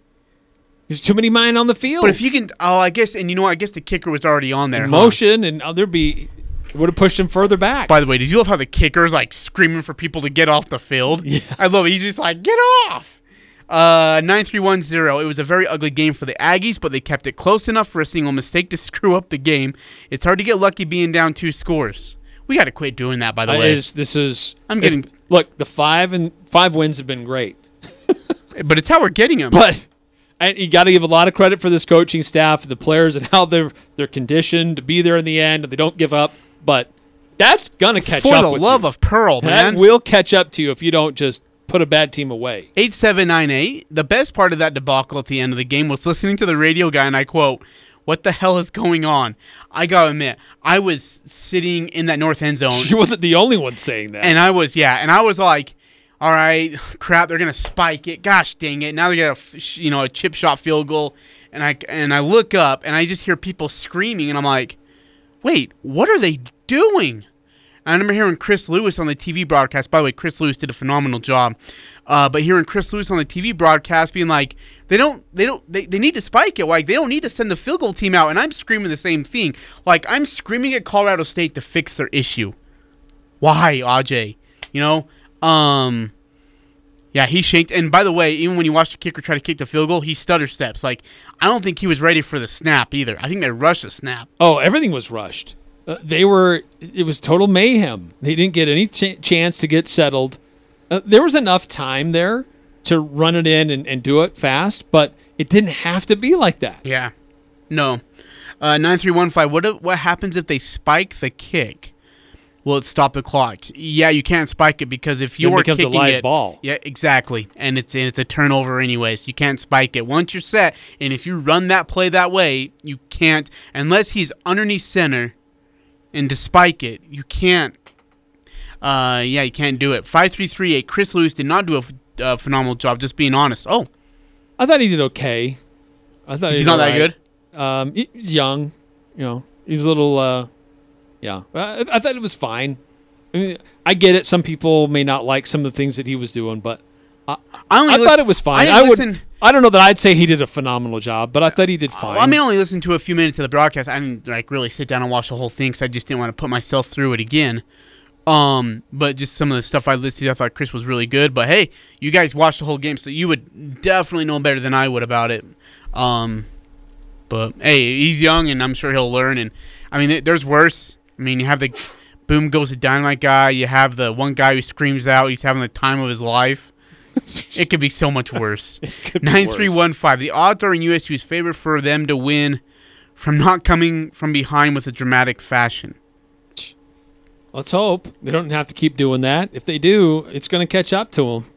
There's too many men on the field. But if you can, oh, I guess, and you know? I guess the kicker was already on there. huh? motion and uh, there'd be would have pushed him further back. By the way, did you love how the kicker's like screaming for people to get off the field? Yeah. I love it. He's just like, get off. Uh, 9310. It was a very ugly game for the Aggies, but they kept it close enough for a single mistake to screw up the game. It's hard to get lucky being down two scores. We got to quit doing that, by the way. is- this is I'm getting- look the five and five wins have been great, but it's how we're getting them. but and you got to give a lot of credit for this coaching staff, the players, and how they're they're conditioned to be there in the end and they don't give up. But that's gonna catch for up. the with love you. of Pearl, man. that will catch up to you if you don't just put a bad team away. 8798. The best part of that debacle at the end of the game was listening to the radio guy, and I quote, What the hell is going on? I gotta admit, I was sitting in that north end zone. She wasn't the only one saying that. And I was, yeah, and I was like, all right, crap, they're gonna spike it. Gosh dang it! Now they got a, you know, a chip shot field goal, and I and I look up and I just hear people screaming, and I'm like, wait, what are they doing? I remember hearing Chris Lewis on the TV broadcast. By the way, Chris Lewis did a phenomenal job. Uh, but hearing Chris Lewis on the TV broadcast being like, they don't, they don't, they, they need to spike it. Like they don't need to send the field goal team out. And I'm screaming the same thing. Like I'm screaming at Colorado State to fix their issue. Why, Aj? You know, um, yeah, he shanked. And by the way, even when you watch the kicker try to kick the field goal, he stutter steps. Like I don't think he was ready for the snap either. I think they rushed the snap. Oh, everything was rushed. Uh, they were. It was total mayhem. They didn't get any ch- chance to get settled. Uh, there was enough time there to run it in and, and do it fast, but it didn't have to be like that. Yeah. No. Uh, 9315. What, what happens if they spike the kick? will it stop the clock? Yeah, you can't spike it because if you're it kicking live it, ball. yeah, exactly, and it's and it's a turnover anyways. You can't spike it once you're set, and if you run that play that way, you can't unless he's underneath center, and to spike it, you can't. Uh, yeah, you can't do it. Five three three eight. Chris Lewis did not do a f- uh, phenomenal job. Just being honest. Oh, I thought he did okay. I thought Is he not that good. Um, he- he's young, you know. He's a little, uh, yeah. I, I thought it was fine. I mean, I get it. Some people may not like some of the things that he was doing, but I, I only I lis- thought it was fine. I I, would. I don't know that I'd say he did a phenomenal job, but I thought he did fine. Well, I mean, only listened to a few minutes of the broadcast. I didn't like really sit down and watch the whole thing because I just didn't want to put myself through it again. Um, but just some of the stuff I listed, I thought Chris was really good. But hey, you guys watched the whole game, so you would definitely know better than I would about it. Um, but hey, he's young, and I'm sure he'll learn. And I mean, there's worse. I mean, you have the boom goes the dynamite guy. You have the one guy who screams out he's having the time of his life. it could be so much worse. Nine three one five. The odds are in USU's favor for them to win from not coming from behind with a dramatic fashion. Let's hope they don't have to keep doing that. If they do, it's going to catch up to them.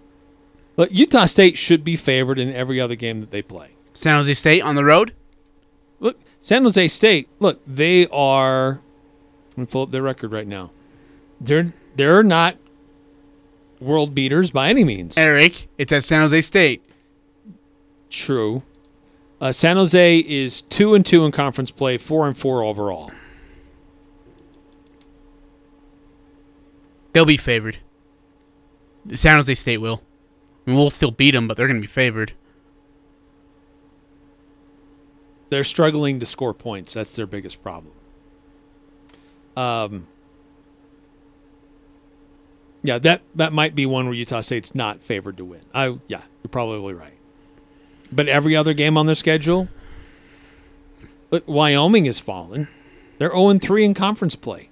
But Utah State should be favored in every other game that they play. San Jose State on the road. Look, San Jose State. Look, they are. Let me pull up their record right now. They're they're not world beaters by any means. Eric, it's at San Jose State. True. Uh, San Jose is two and two in conference play, four and four overall. They'll be favored. San Jose State will. I mean, we'll still beat them, but they're going to be favored. They're struggling to score points. That's their biggest problem. Um. Yeah, that that might be one where Utah State's not favored to win. I yeah, you're probably right. But every other game on their schedule, but Wyoming has fallen. They're 0 3 in conference play.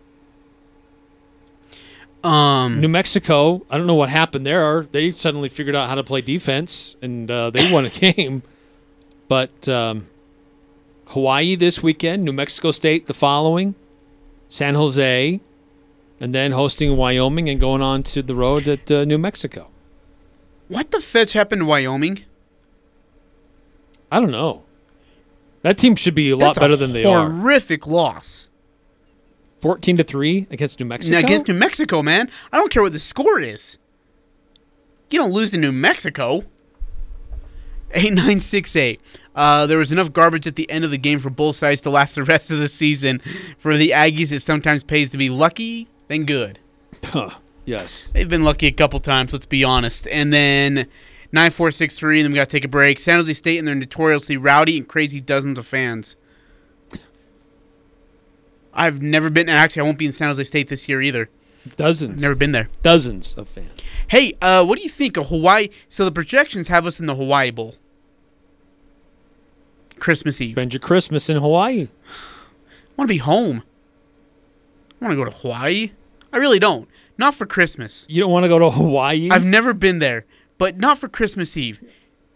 Um, New Mexico, I don't know what happened there. They suddenly figured out how to play defense and uh, they won a game. But um, Hawaii this weekend, New Mexico State the following, San Jose, and then hosting Wyoming and going on to the road at uh, New Mexico. What the fetch happened to Wyoming? I don't know. That team should be a lot That's better than they are. Horrific loss. 14 to 3 against New Mexico. Now against New Mexico, man. I don't care what the score is. You don't lose to New Mexico. 8968. Uh, there was enough garbage at the end of the game for both sides to last the rest of the season. For the Aggies, it sometimes pays to be lucky than good. Huh, yes. They've been lucky a couple times, let's be honest. And then 9463, and then we got to take a break. San Jose State and their notoriously rowdy and crazy dozens of fans. I've never been, and actually, I won't be in San Jose State this year either. Dozens. Never been there. Dozens of fans. Hey, uh, what do you think of Hawaii? So the projections have us in the Hawaii Bowl. Christmas Eve. Spend your Christmas in Hawaii. I want to be home. I want to go to Hawaii. I really don't. Not for Christmas. You don't want to go to Hawaii? I've never been there, but not for Christmas Eve.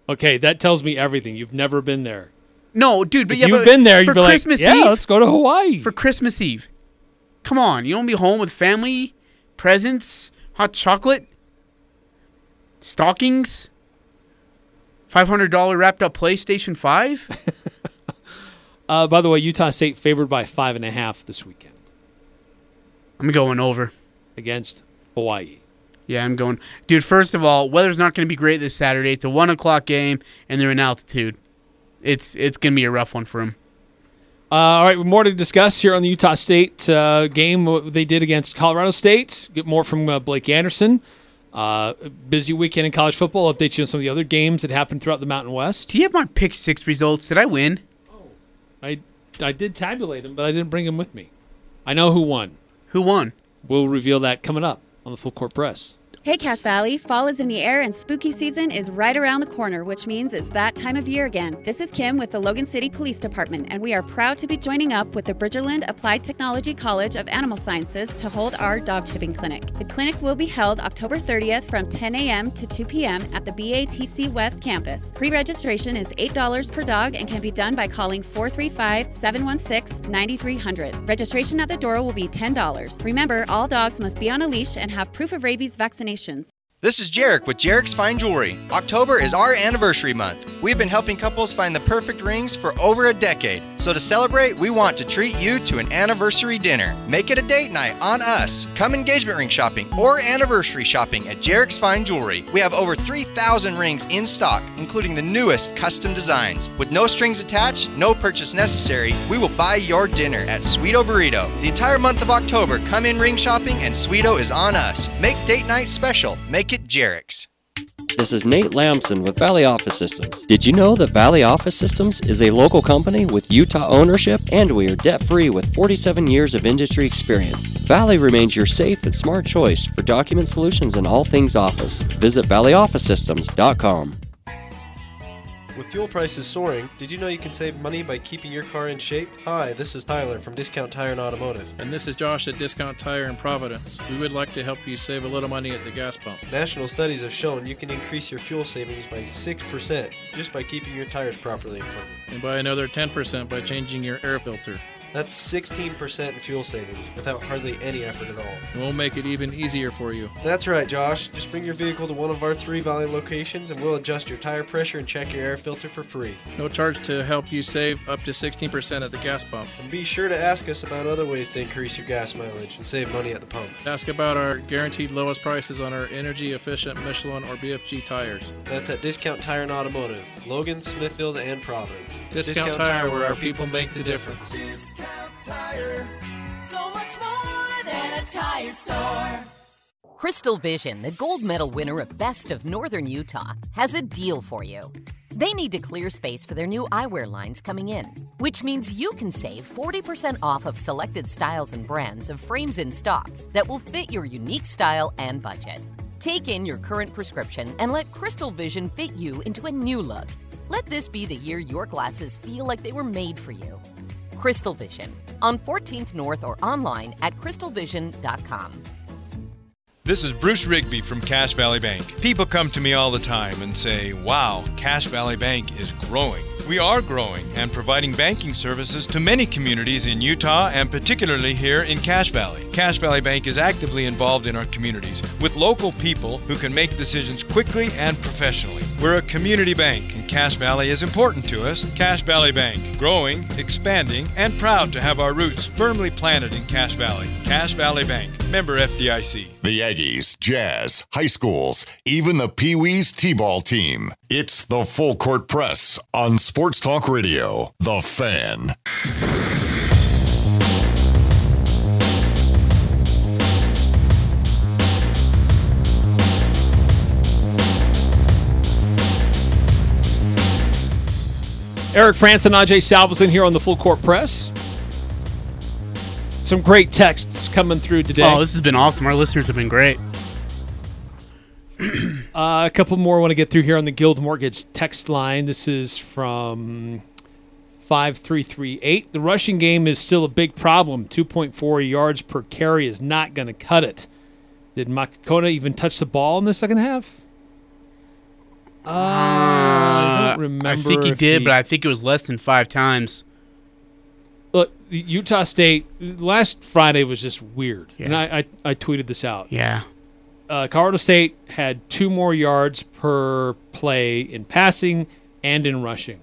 Okay, that tells me everything. You've never been there. No, dude, but If yeah, you've but been there, for you'd be like, Christmas "Yeah, Eve. let's go to Hawaii for Christmas Eve. Come on, you don't be home with family, presents, hot chocolate, stockings, five hundred dollar wrapped up PlayStation Five. Uh, by the way, Utah State favored by five and a half this weekend I'm going over. against Hawaii. Yeah, I'm going, dude. First of all, weather's not going to be great this Saturday. It's a one o'clock game, and they're in altitude. It's it's going to be a rough one for them. Uh, all right, more to discuss here on the Utah State uh, game they did against Colorado State. Get more from uh, Blake Anderson. Uh, busy weekend in college football. Update you on some of the other games that happened throughout the Mountain West. Do you have my pick six results? Did I win? Oh, I I did tabulate them, but I didn't bring them with me. I know who won. Who won? We'll reveal that coming up on the Full Court Press. Hey Cache Valley, fall is in the air and spooky season is right around the corner, which means it's that time of year again. This is Kim with the Logan City Police Department, and we are proud to be joining up with the Bridgerland Applied Technology College of Animal Sciences to hold our dog chipping clinic. The clinic will be held October 30th from 10 a.m. to 2 p.m. at the BATC West campus. Pre registration is $8 per dog and can be done by calling 435 716 9300. Registration at the door will be $10. Remember, all dogs must be on a leash and have proof of rabies vaccination populations this is Jarek with Jarek's Fine Jewelry. October is our anniversary month. We've been helping couples find the perfect rings for over a decade. So to celebrate, we want to treat you to an anniversary dinner. Make it a date night on us. Come engagement ring shopping or anniversary shopping at Jarek's Fine Jewelry. We have over 3,000 rings in stock, including the newest custom designs. With no strings attached, no purchase necessary, we will buy your dinner at Sweeto Burrito. The entire month of October, come in ring shopping and Sweeto is on us. Make date night special. Make it Jarek's. This is Nate Lamson with Valley Office Systems. Did you know that Valley Office Systems is a local company with Utah ownership and we are debt free with 47 years of industry experience? Valley remains your safe and smart choice for document solutions and all things office. Visit valleyofficesystems.com. With fuel prices soaring, did you know you can save money by keeping your car in shape? Hi, this is Tyler from Discount Tire and Automotive. And this is Josh at Discount Tire in Providence. We would like to help you save a little money at the gas pump. National studies have shown you can increase your fuel savings by 6% just by keeping your tires properly inflated. And by another 10% by changing your air filter. That's 16% in fuel savings without hardly any effort at all. We'll make it even easier for you. That's right, Josh. Just bring your vehicle to one of our three Valley locations and we'll adjust your tire pressure and check your air filter for free. No charge to help you save up to 16% at the gas pump. And be sure to ask us about other ways to increase your gas mileage and save money at the pump. Ask about our guaranteed lowest prices on our energy efficient Michelin or BFG tires. That's at Discount Tire and Automotive, Logan, Smithfield, and Providence. Discount, Discount Tire, where our people make the difference. Discount Tire. So much more than a tire store. Crystal Vision, the gold medal winner of Best of Northern Utah, has a deal for you. They need to clear space for their new eyewear lines coming in, which means you can save 40% off of selected styles and brands of frames in stock that will fit your unique style and budget. Take in your current prescription and let Crystal Vision fit you into a new look. Let this be the year your glasses feel like they were made for you. Crystal Vision on 14th North or online at crystalvision.com. This is Bruce Rigby from Cache Valley Bank. People come to me all the time and say, wow, Cache Valley Bank is growing. We are growing and providing banking services to many communities in Utah and particularly here in Cache Valley. Cache Valley Bank is actively involved in our communities with local people who can make decisions quickly and professionally. We're a community bank and Cache Valley is important to us. Cache Valley Bank, growing, expanding, and proud to have our roots firmly planted in Cache Valley. Cache Valley Bank, member FDIC. The Aggies, Jazz, high schools, even the Pee Wees T ball team. It's the Full Court Press on Sports Talk Radio. The Fan. Eric Frandsen and Ajay Salvesen here on the Full Court Press. Some great texts coming through today. Oh, this has been awesome. Our listeners have been great. Uh, a couple more I want to get through here on the Guild Mortgage text line. This is from 5338. The rushing game is still a big problem. 2.4 yards per carry is not going to cut it. Did Makakona even touch the ball in the second half? Uh, I don't remember. I think he did, he, but I think it was less than five times. Look, Utah State last Friday was just weird, yeah. and I, I, I tweeted this out. Yeah, uh, Colorado State had two more yards per play in passing and in rushing.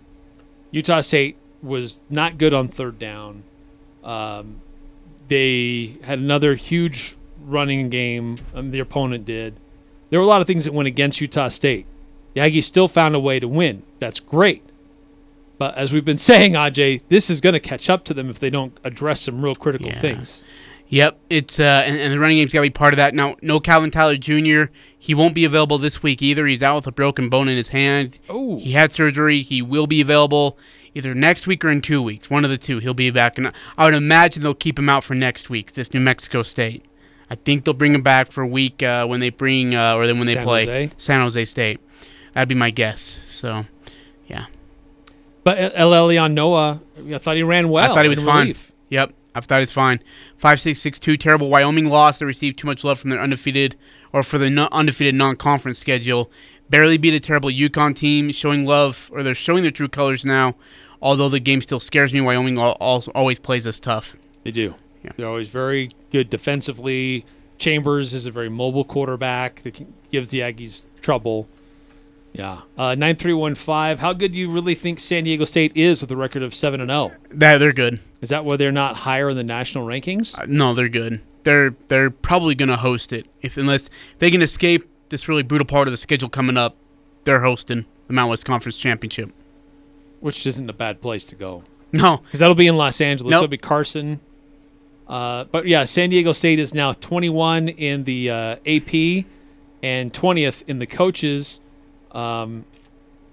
Utah State was not good on third down. Um, they had another huge running game. Um, the opponent did. There were a lot of things that went against Utah State. The Aggies still found a way to win. That's great. But as we've been saying, Aj, this is going to catch up to them if they don't address some real critical yeah. things. Yep, it's uh, and, and the running game's got to be part of that. Now, no Calvin Tyler Jr. He won't be available this week either. He's out with a broken bone in his hand. Oh, he had surgery. He will be available either next week or in two weeks. One of the two. He'll be back, and I would imagine they'll keep him out for next week. This New Mexico State. I think they'll bring him back for a week uh, when they bring uh, or then when they play Jose? San Jose State. That'd be my guess. So, yeah. But Elelyon Noa, I thought he ran well. I thought he was fine. relief. Yep, I thought he was fine. Five six six two. Terrible Wyoming loss. They received too much love from their undefeated or for their no- undefeated non-conference schedule. Barely beat a terrible UConn team. Showing love or they're showing their true colors now. Although the game still scares me, Wyoming al- al- always plays us tough. They do. Yeah. They're always very good defensively. Chambers is a very mobile quarterback that gives the Aggies trouble. Yeah. Uh, 9315. How good do you really think San Diego State is with a record of 7 and 0? That they're good. Is that why they're not higher in the national rankings? Uh, no, they're good. They're they're probably gonna host it if unless if they can escape this really brutal part of the schedule coming up. They're hosting the Mountain West Conference Championship. Which isn't a bad place to go. No. Because that'll be in Los Angeles. Nope. That'll be Carson. Uh, but yeah, San Diego State is now 21 in the uh, AP and 20th in the coaches. Um,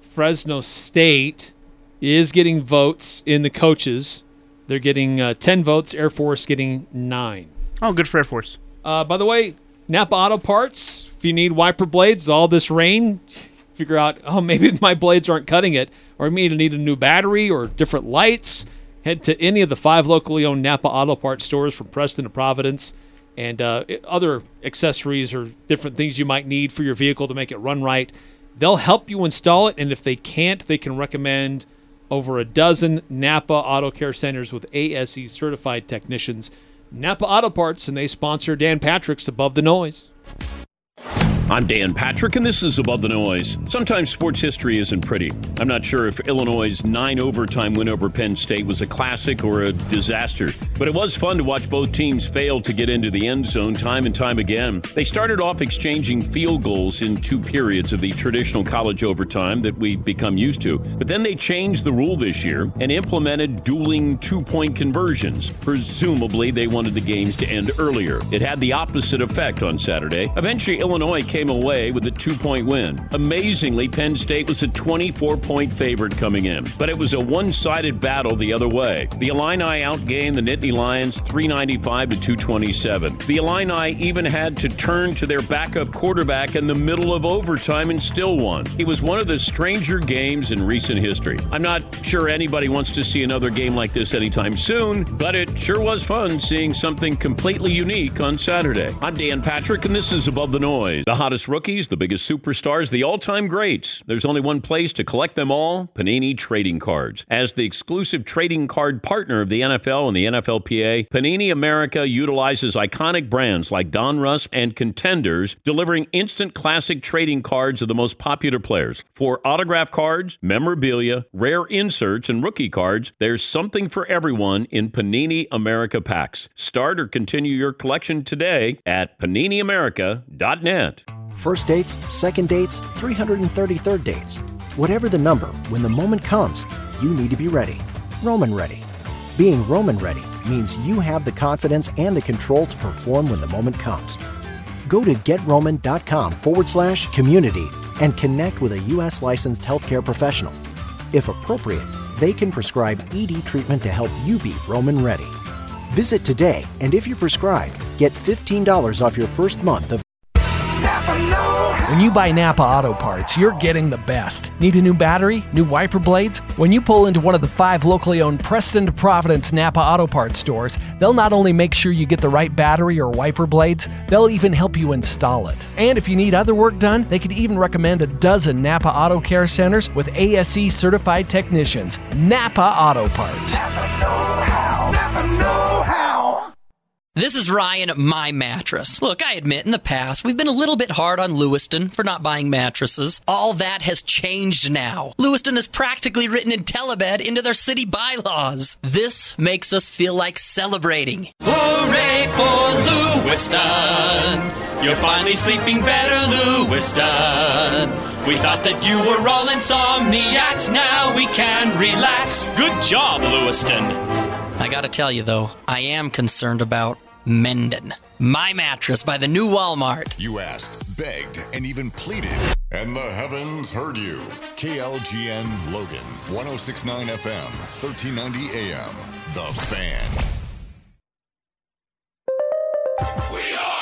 Fresno State is getting votes in the coaches. They're getting uh, 10 votes. Air Force getting nine. Oh, good for Air Force. Uh, by the way, Napa Auto Parts. If you need wiper blades, all this rain, figure out, oh, maybe my blades aren't cutting it, or maybe you need a new battery or different lights. Head to any of the five locally owned Napa Auto Parts stores from Preston to Providence and uh, other accessories or different things you might need for your vehicle to make it run right. They'll help you install it, and if they can't, they can recommend over a dozen Napa Auto Care Centers with ASE certified technicians. Napa Auto Parts, and they sponsor Dan Patrick's Above the Noise. I'm Dan Patrick, and this is Above the Noise. Sometimes sports history isn't pretty. I'm not sure if Illinois' nine overtime win over Penn State was a classic or a disaster, but it was fun to watch both teams fail to get into the end zone time and time again. They started off exchanging field goals in two periods of the traditional college overtime that we've become used to, but then they changed the rule this year and implemented dueling two point conversions. Presumably, they wanted the games to end earlier. It had the opposite effect on Saturday. Eventually, Illinois came away with a two point win. Amazingly, Penn State was a 24 point favorite coming in, but it was a one sided battle the other way. The Illini outgained the Nittany Lions 395 to 227. The Illini even had to turn to their backup quarterback in the middle of overtime and still won. It was one of the stranger games in recent history. I'm not sure anybody wants to see another game like this anytime soon, but it sure was fun seeing something completely unique on Saturday. I'm Dan Patrick, and this is Above the Noise. The hottest rookies, the biggest superstars, the all time greats. There's only one place to collect them all Panini Trading Cards. As the exclusive trading card partner of the NFL and the NFLPA, Panini America utilizes iconic brands like Donruss and Contenders, delivering instant classic trading cards of the most popular players. For autograph cards, memorabilia, rare inserts, and rookie cards, there's something for everyone in Panini America packs. Start or continue your collection today at paniniamerica.net. First dates, second dates, 333rd dates. Whatever the number, when the moment comes, you need to be ready. Roman ready. Being Roman ready means you have the confidence and the control to perform when the moment comes. Go to getroman.com forward slash community and connect with a U.S. licensed healthcare professional. If appropriate, they can prescribe ED treatment to help you be Roman ready. Visit today, and if you're prescribed, get $15 off your first month of When you buy Napa Auto Parts, you're getting the best. Need a new battery? New wiper blades? When you pull into one of the five locally owned Preston to Providence Napa Auto Parts stores, they'll not only make sure you get the right battery or wiper blades, they'll even help you install it. And if you need other work done, they could even recommend a dozen Napa Auto Care Centers with ASE certified technicians. Napa Auto Parts. This is Ryan at My Mattress. Look, I admit in the past we've been a little bit hard on Lewiston for not buying mattresses. All that has changed now. Lewiston has practically written IntelliBed into their city bylaws. This makes us feel like celebrating. Hooray for Lewiston! You're finally sleeping better, Lewiston. We thought that you were all insomniacs. Now we can relax. Good job, Lewiston. I gotta tell you though, I am concerned about Mendon. My mattress by the new Walmart. You asked, begged, and even pleaded, and the heavens heard you. KLGN Logan, 1069 FM, 1390 AM. The Fan. We are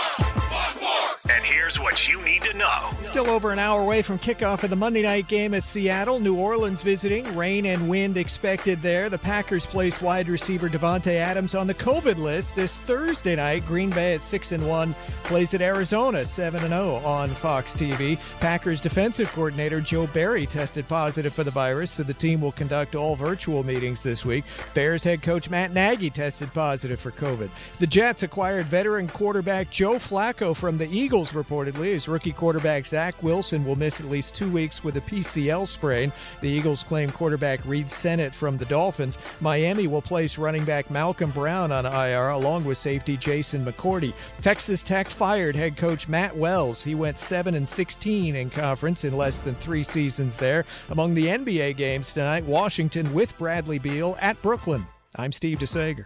here's what you need to know. Still over an hour away from kickoff of the Monday night game at Seattle. New Orleans visiting. Rain and wind expected there. The Packers placed wide receiver Davante Adams on the COVID list this Thursday night. Green Bay at 6 and 1 plays at Arizona 7 and 0 on Fox TV. Packers defensive coordinator Joe Barry tested positive for the virus, so the team will conduct all virtual meetings this week. Bears head coach Matt Nagy tested positive for COVID. The Jets acquired veteran quarterback Joe Flacco from the Eagles reportedly. His rookie quarterback Zach Wilson will miss at least two weeks with a PCL sprain. The Eagles claim quarterback Reid Sinnett from the Dolphins. Miami will place running back Malcolm Brown on IR along with safety Jason McCourty. Texas Tech fired head coach Matt Wells. He went 7 and 16 in conference in less than three seasons there. Among the NBA games tonight, Washington with Bradley Beal at Brooklyn. I'm Steve DeSager.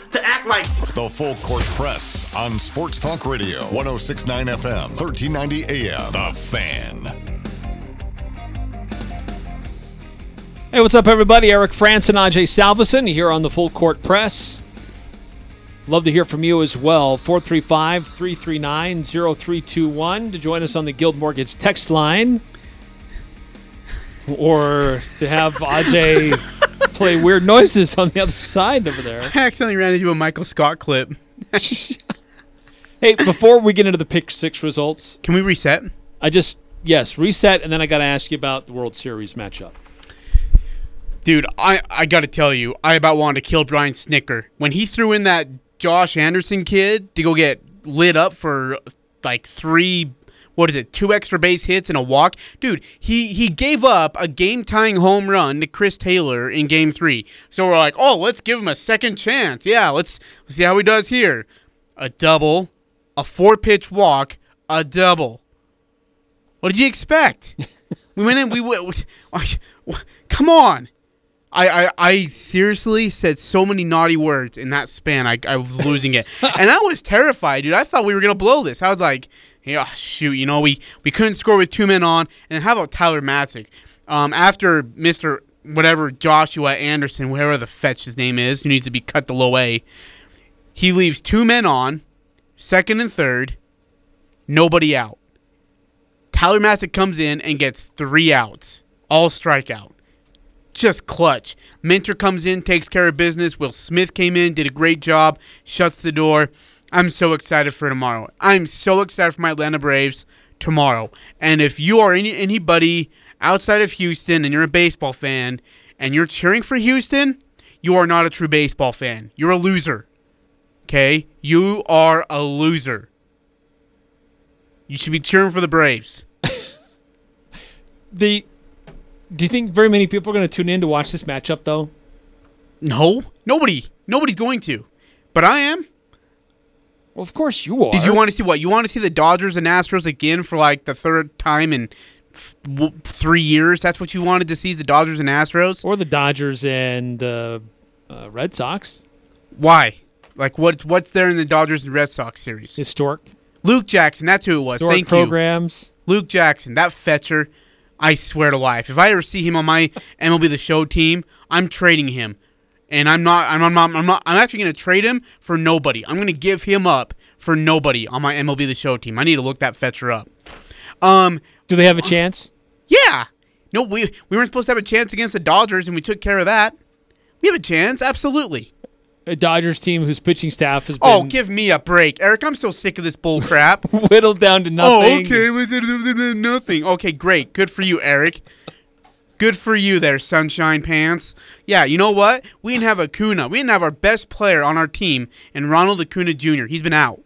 to act like The Full Court Press on Sports Talk Radio, 1069 FM, 1390 AM. The Fan. Hey, what's up, everybody? Eric Frandsen Ajay Salvesen here on the Full Court Press. Love to hear from you as well. 435 339 0321 to join us on the Guild Mortgage text line. Or to have Ajay play weird noises on the other side over there. I accidentally ran into a Michael Scott clip. Hey, before we get into the pick six results, Can we reset? I just, yes, reset, and then I got to ask you about the World Series matchup. Dude, I, I got to tell you, I about wanted to kill Brian Snitker. When he threw in that Josh Anderson kid to go get lit up for like three, what is it, two extra base hits and a walk? Dude, he, he gave up a game tying home run to Chris Taylor in game three. So we're like, oh, let's give him a second chance. Yeah, let's, let's see how he does here. A double, a four pitch walk, a double. What did you expect? we went in. We went. Come on. I, I, I seriously said so many naughty words in that span. I, I was losing it, and I was terrified, dude. I thought we were gonna blow this. I was like, yeah, shoot, you know, we we couldn't score with two men on. And how about Tyler Matzek? Um, after Mister whatever Joshua Anderson, whatever the fetch his name is, who needs to be cut the low A, he leaves two men on, second and third, nobody out. Tyler Matzek comes in and gets three outs, all strikeout. Just clutch. Minter comes in, takes care of business. Will Smith came in, did a great job, shuts the door. I'm so excited for tomorrow. I'm so excited for my Atlanta Braves tomorrow. And if you are any anybody outside of Houston and you're a baseball fan and you're cheering for Houston, you are not a true baseball fan. You're a loser. Okay? You are a loser. You should be cheering for the Braves. The do you think very many people are going to tune in to watch this matchup though? No, nobody, nobody's going to, but I am. Well, of course you are. Did you want to see what? You want to see the Dodgers and Astros again for like the third time in f- w- three years? That's what you wanted to see is the Dodgers and Astros, or the Dodgers and uh, uh, Red Sox? Why? Like what's what's there in the Dodgers and Red Sox series? Historic. Luke Jackson, that's who it was. Historic Thank programs. you. Luke Jackson, that fetcher. I swear to life, if I ever see him on my MLB The Show team, I'm trading him, and I'm not. I'm, I'm not. I'm not. I'm actually going to trade him for nobody. I'm going to give him up for nobody on my MLB The Show team. I need to look that fetcher up. Um, do they have a chance? Yeah. No, we we weren't supposed to have a chance against the Dodgers, and we took care of that. We have a chance, absolutely. A Dodgers team whose pitching staff has been Oh, give me a break, Eric. I'm so sick of this bull crap. whittled down to nothing. Oh, okay, nothing. Okay, great. Good for you, Eric. Good for you there, sunshine pants. Yeah, you know what? We didn't have Acuna. We didn't have our best player on our team, and Ronald Acuna Jr. He's been out.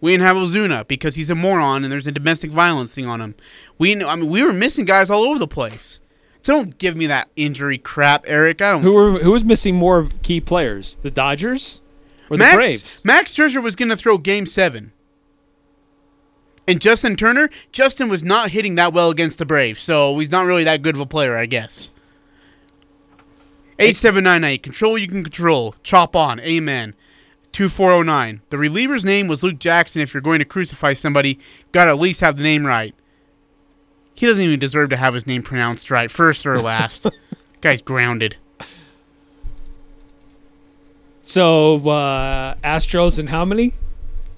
We didn't have Ozuna because he's a moron and there's a domestic violence thing on him. We, I mean, we were missing guys all over the place. So don't give me that injury crap, Eric. I don't. Who were who was missing more key players? The Dodgers or Max, the Braves? Max Scherzer was going to throw Game Seven. And Justin Turner, Justin was not hitting that well against the Braves, so he's not really that good of a player, I guess. 8798, control you can control. Chop on, amen. 2409, the reliever's name was Luke Jackson. If you're going to crucify somebody, gotta at least have the name right. He doesn't even deserve to have his name pronounced right, first or last. Guy's grounded. So uh, Astros and how many?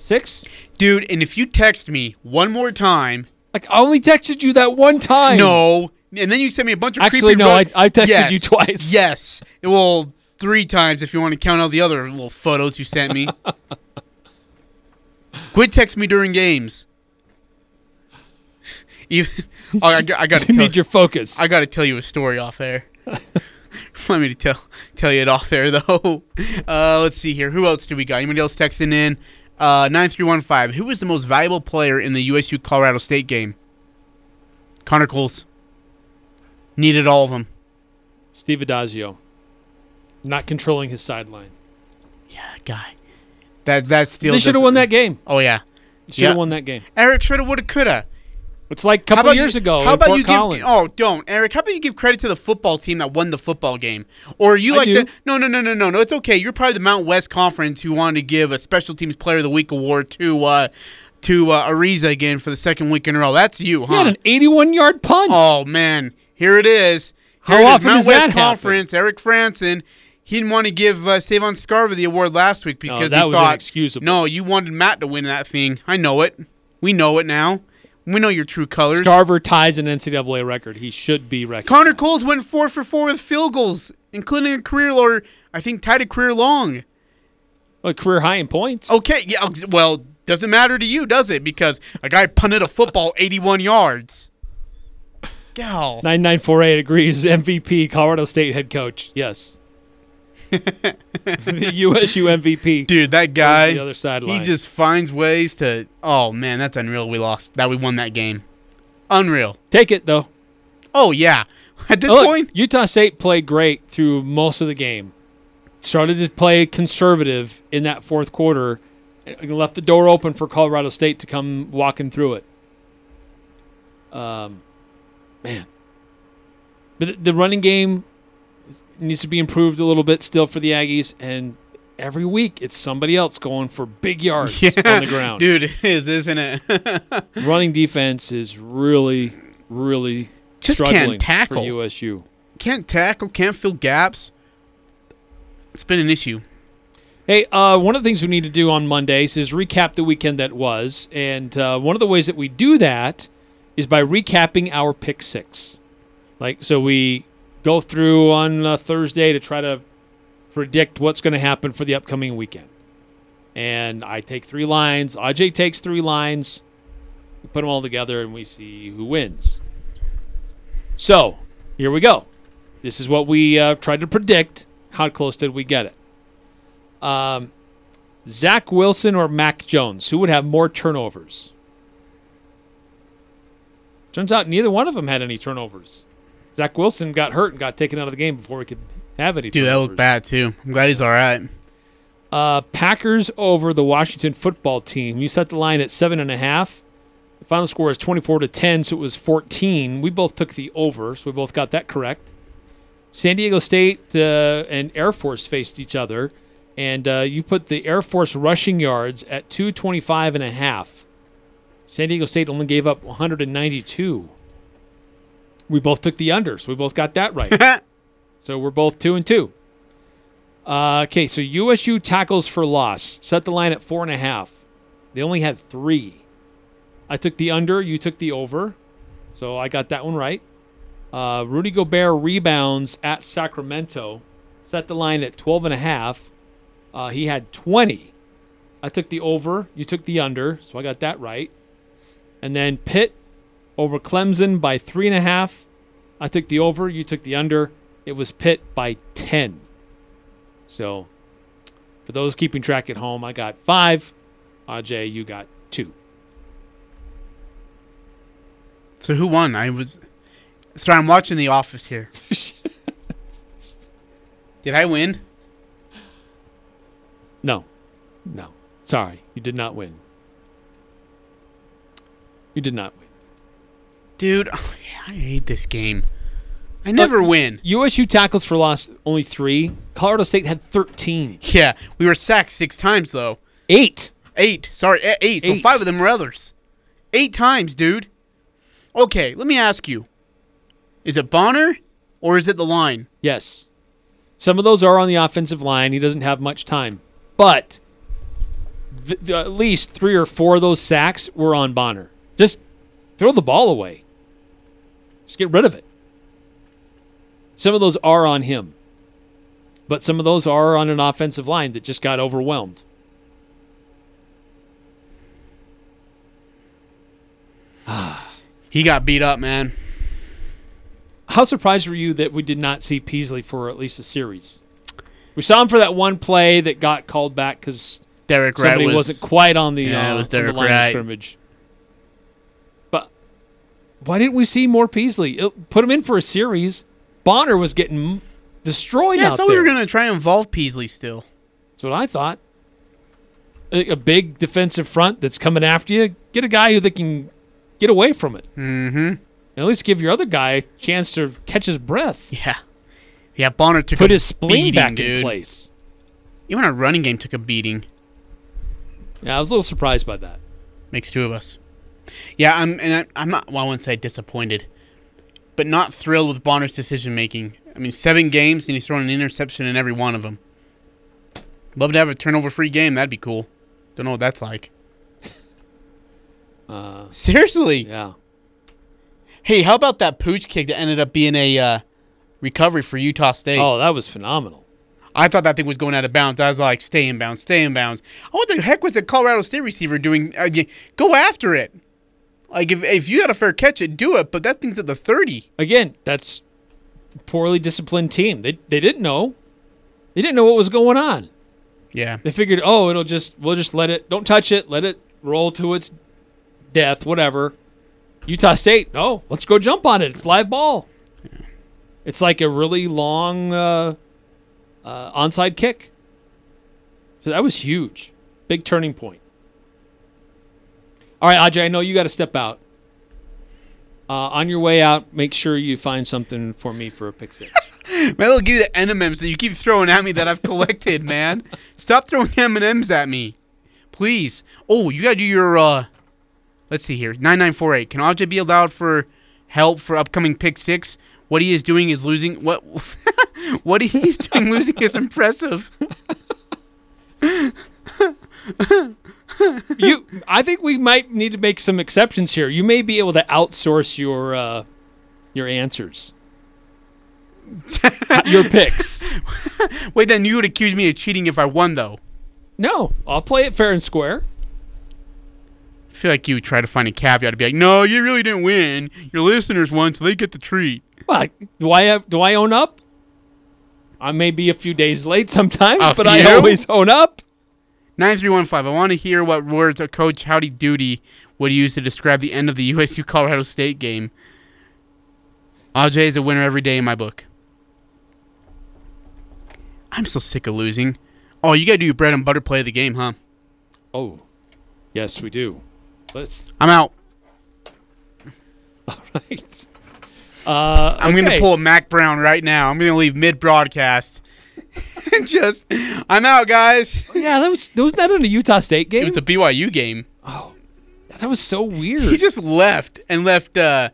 Six. Dude, and if you text me one more time, like I only texted you that one time. No, and then you sent me a bunch of Actually, no. I- I texted Yes. you twice. Yes, well, three times if you want to count all the other little photos you sent me. Quit texting me during games. Even, oh, I, got- I got to You tell, need your focus. I got to tell you a story off air. Let me to tell tell you it off there though. Uh, let's see here. Who else do we got? Anybody else texting in? Uh, nine three one five. Who was the most valuable player in the USU Colorado State game? Connor Coles. Needed all of them. Steve Addazio. Not controlling his sideline. Yeah, guy. That that still. They should have won that game. Oh yeah. Should have Yeah. won that game. Eric shoulda, woulda, coulda. It's like a couple years you- ago. How about Fort you Collins. give? Oh, don't, Eric. How about you give credit to the football team that won the football game? Or are you I like do. the? No, no, no, no, no, no. It's okay. You're probably the Mount West Conference who wanted to give a Special Teams Player of the Week award to uh, to uh, Ariza again for the second week in a row. That's you, huh? He had an 81 yard punt. Oh man, here it is. How Here it is. often Mount does West that happen? Conference? Eric Frandsen. He didn't want to give uh, Savon Scarver the award last week because that he thought. No, you wanted Matt to win that thing. I know it. We know it now. We know your true colors. Scarver ties an NCAA record. He should be recognized. Connor Coles went four for four with field goals, including a career or I think tied a career long. A career high in points. Okay, yeah. Well, doesn't matter to you, does it? Because a guy punted a football 81 yards. Gal. 9948 agrees. MVP, Colorado State head coach. Yes. the USU MVP. Dude, that guy. the other sideline. He just finds ways to. Oh man, that's unreal. We lost. That we won that game. Unreal. Take it though. Oh yeah. At this Look, point, Utah State played great through most of the game. Started to play conservative in that fourth quarter, and left the door open for Colorado State to come walking through it. Um, man, but the running game needs to be improved a little bit still for the Aggies, and every week it's somebody else going for big yards on the ground. dude, it is, isn't it? Running defense is really, really Just struggling can't tackle. for USU. can't tackle, can't fill gaps. It's been an issue. Hey, uh, one of the things we need to do on Mondays is recap the weekend that was. And uh, one of the ways that we do that is by recapping our pick six. Like, so we go through on uh, Thursday to try to predict what's going to happen for the upcoming weekend. And I take three lines, Aj takes three lines, we put them all together, and we see who wins. So, here we go. This is what we uh, tried to predict. How close did we get it? Um, Zach Wilson or Mac Jones? Who would have more turnovers? Turns out neither one of them had any turnovers. Zach Wilson got hurt and got taken out of the game before we could have any Dude, that looked bad too. I'm glad he's all right. Uh, Packers over the Washington football team. You set the line at seven and a half. The final score is 24 to 10, so it was 14. We both took the over, so we both got that correct. San Diego State uh, and Air Force faced each other, and uh, you put the Air Force rushing yards at 225 and a half. San Diego State only gave up 192. We both took the under, so we both got that right. so we're both two and two. Uh, okay, so USU tackles for loss. Set the line at four and a half. They only had three. I took the under. You took the over. So I got that one right. Uh, Rudy Gobert rebounds at Sacramento. Set the line at 12 and a half. Uh, he had 20. I took the over. You took the under. So I got that right. And then Pitt over Clemson by three and a half. I took the over. You took the under. It was Pitt by 10. So, for those keeping track at home, I got five. Ajay, you got two. So who won? I was. Sorry, I'm watching The Office here. Did I win? No, no. Sorry, you did not win. You did not win. Dude, oh, yeah, I hate this game. I never win. USU tackles for loss only three. Colorado State had 13. Yeah, we were sacked six times though. Eight. Eight. Sorry, e- eight. So five of them were others. Eight times, dude. Okay, let me ask you: Is it Bonner or is it the line? Yes. Some of those are on the offensive line. He doesn't have much time. But th- th- at least three or four of those sacks were on Bonner. Just throw the ball away. Just get rid of it. Some of those are on him. But some of those are on an offensive line that just got overwhelmed. He got beat up, man. How surprised were you that we did not see Peasley for at least a series? We saw him for that one play that got called back because Derek Wright somebody was- not quite on the, Yeah, it uh, was on the Derek line of scrimmage. Why didn't we see more Peasley? It- put him in for a series. Bonner was getting destroyed Yeah, out there. I thought there. we were gonna try and involve Peasley still. That's what I thought. A, a big defensive front that's coming after you. Get a guy who that can get away from it. Mm-hmm. At least give your other guy a chance to catch his breath. Yeah. Yeah, Bonner took Put his spleen beating, back in place. Even our running game took a beating. Yeah, I was a little surprised by that. Makes two of us. Yeah, I'm and I, I'm not. Well, I wouldn't say disappointed, but not thrilled with Bonner's decision making. I mean, seven games and he's thrown an interception in every one of them. Love to have a turnover-free game. That'd be cool. Don't know what that's like. Uh, Seriously. Yeah. Hey, how about that pooch kick that ended up being a uh, recovery for Utah State? Oh, that was phenomenal. I thought that thing was going out of bounds. I was like, stay in bounds, stay in bounds. Oh, what the heck was the Colorado State receiver doing? Uh, go after it. Like, if, if you got a fair catch it, do it. But that thing's at the 30. Again, that's a poorly disciplined team. They they didn't know. They didn't know what was going on. Yeah. They figured, oh, it'll just we'll just let it don't touch it, let it roll to its death, whatever. Utah State, no, let's go jump on it. It's live ball. Yeah. It's like a really long uh, uh, onside kick. So that was huge. Big turning point. All right, Ajay, I know you got to step out. Uh, on your way out, make sure you find something for me for a pick six. Man, I'll give you the M&Ms that you keep throwing at me that I've collected, man. Stop throwing M&Ms at me. Please. Oh, you got to do your, uh, let's see here, 9948. Can Ajay be allowed for help for upcoming pick six? What he is doing is losing, what, what he's doing losing is impressive. you, I think we might need to make some exceptions here. You may be able to outsource your uh, your answers, your picks. Wait, then you would accuse me of cheating if I won, though. No, I'll play it fair and square. I feel like you would try to find a caveat to be like, no, you really didn't win. Your listeners won, so they get the treat. Well, do I have, do I own up? I may be a few days late sometimes, A but I always own up. 9315. I want to hear what words a coach Howdy Doody would use to describe the end of the USU Colorado State game. AJ is a winner every day in my book. I'm so sick of losing. Oh, you got to do your bread and butter play of the game, huh? Oh, yes, we do. Let's. I'm out. All right. Uh, I'm going to pull a Mack Brown right now. I'm going to leave mid broadcast. and just, I'm out, guys. Yeah, that was that wasn't in a Utah State game? It was a BYU game. Oh, that was so weird. He just left and left. uh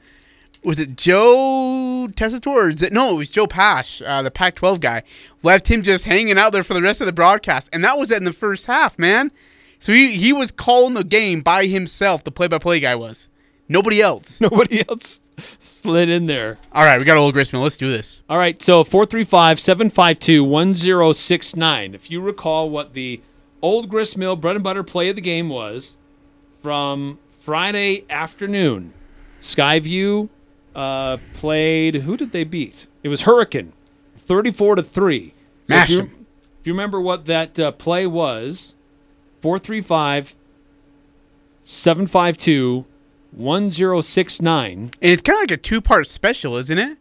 Was it Joe Tessitore? Or is it, no, it was Joe Pash, uh, the Pac-12 guy. Left him just hanging out there for the rest of the broadcast, and that was in the first half, man. So he he was calling the game by himself. The play-by-play guy was. Nobody else. Nobody else slid in there. All right, we got a Old Gristmill. Let's do this. All right, so 435 752 1069. If you recall what the old grist mill bread and butter play of the game was from Friday afternoon, Skyview uh, played. Who did they beat? It was Hurricane, 34 to 3. So Mashed if you, 'em. if you remember what that uh, play was, 435 752 1069. And it's kind of like a two-part special, isn't it?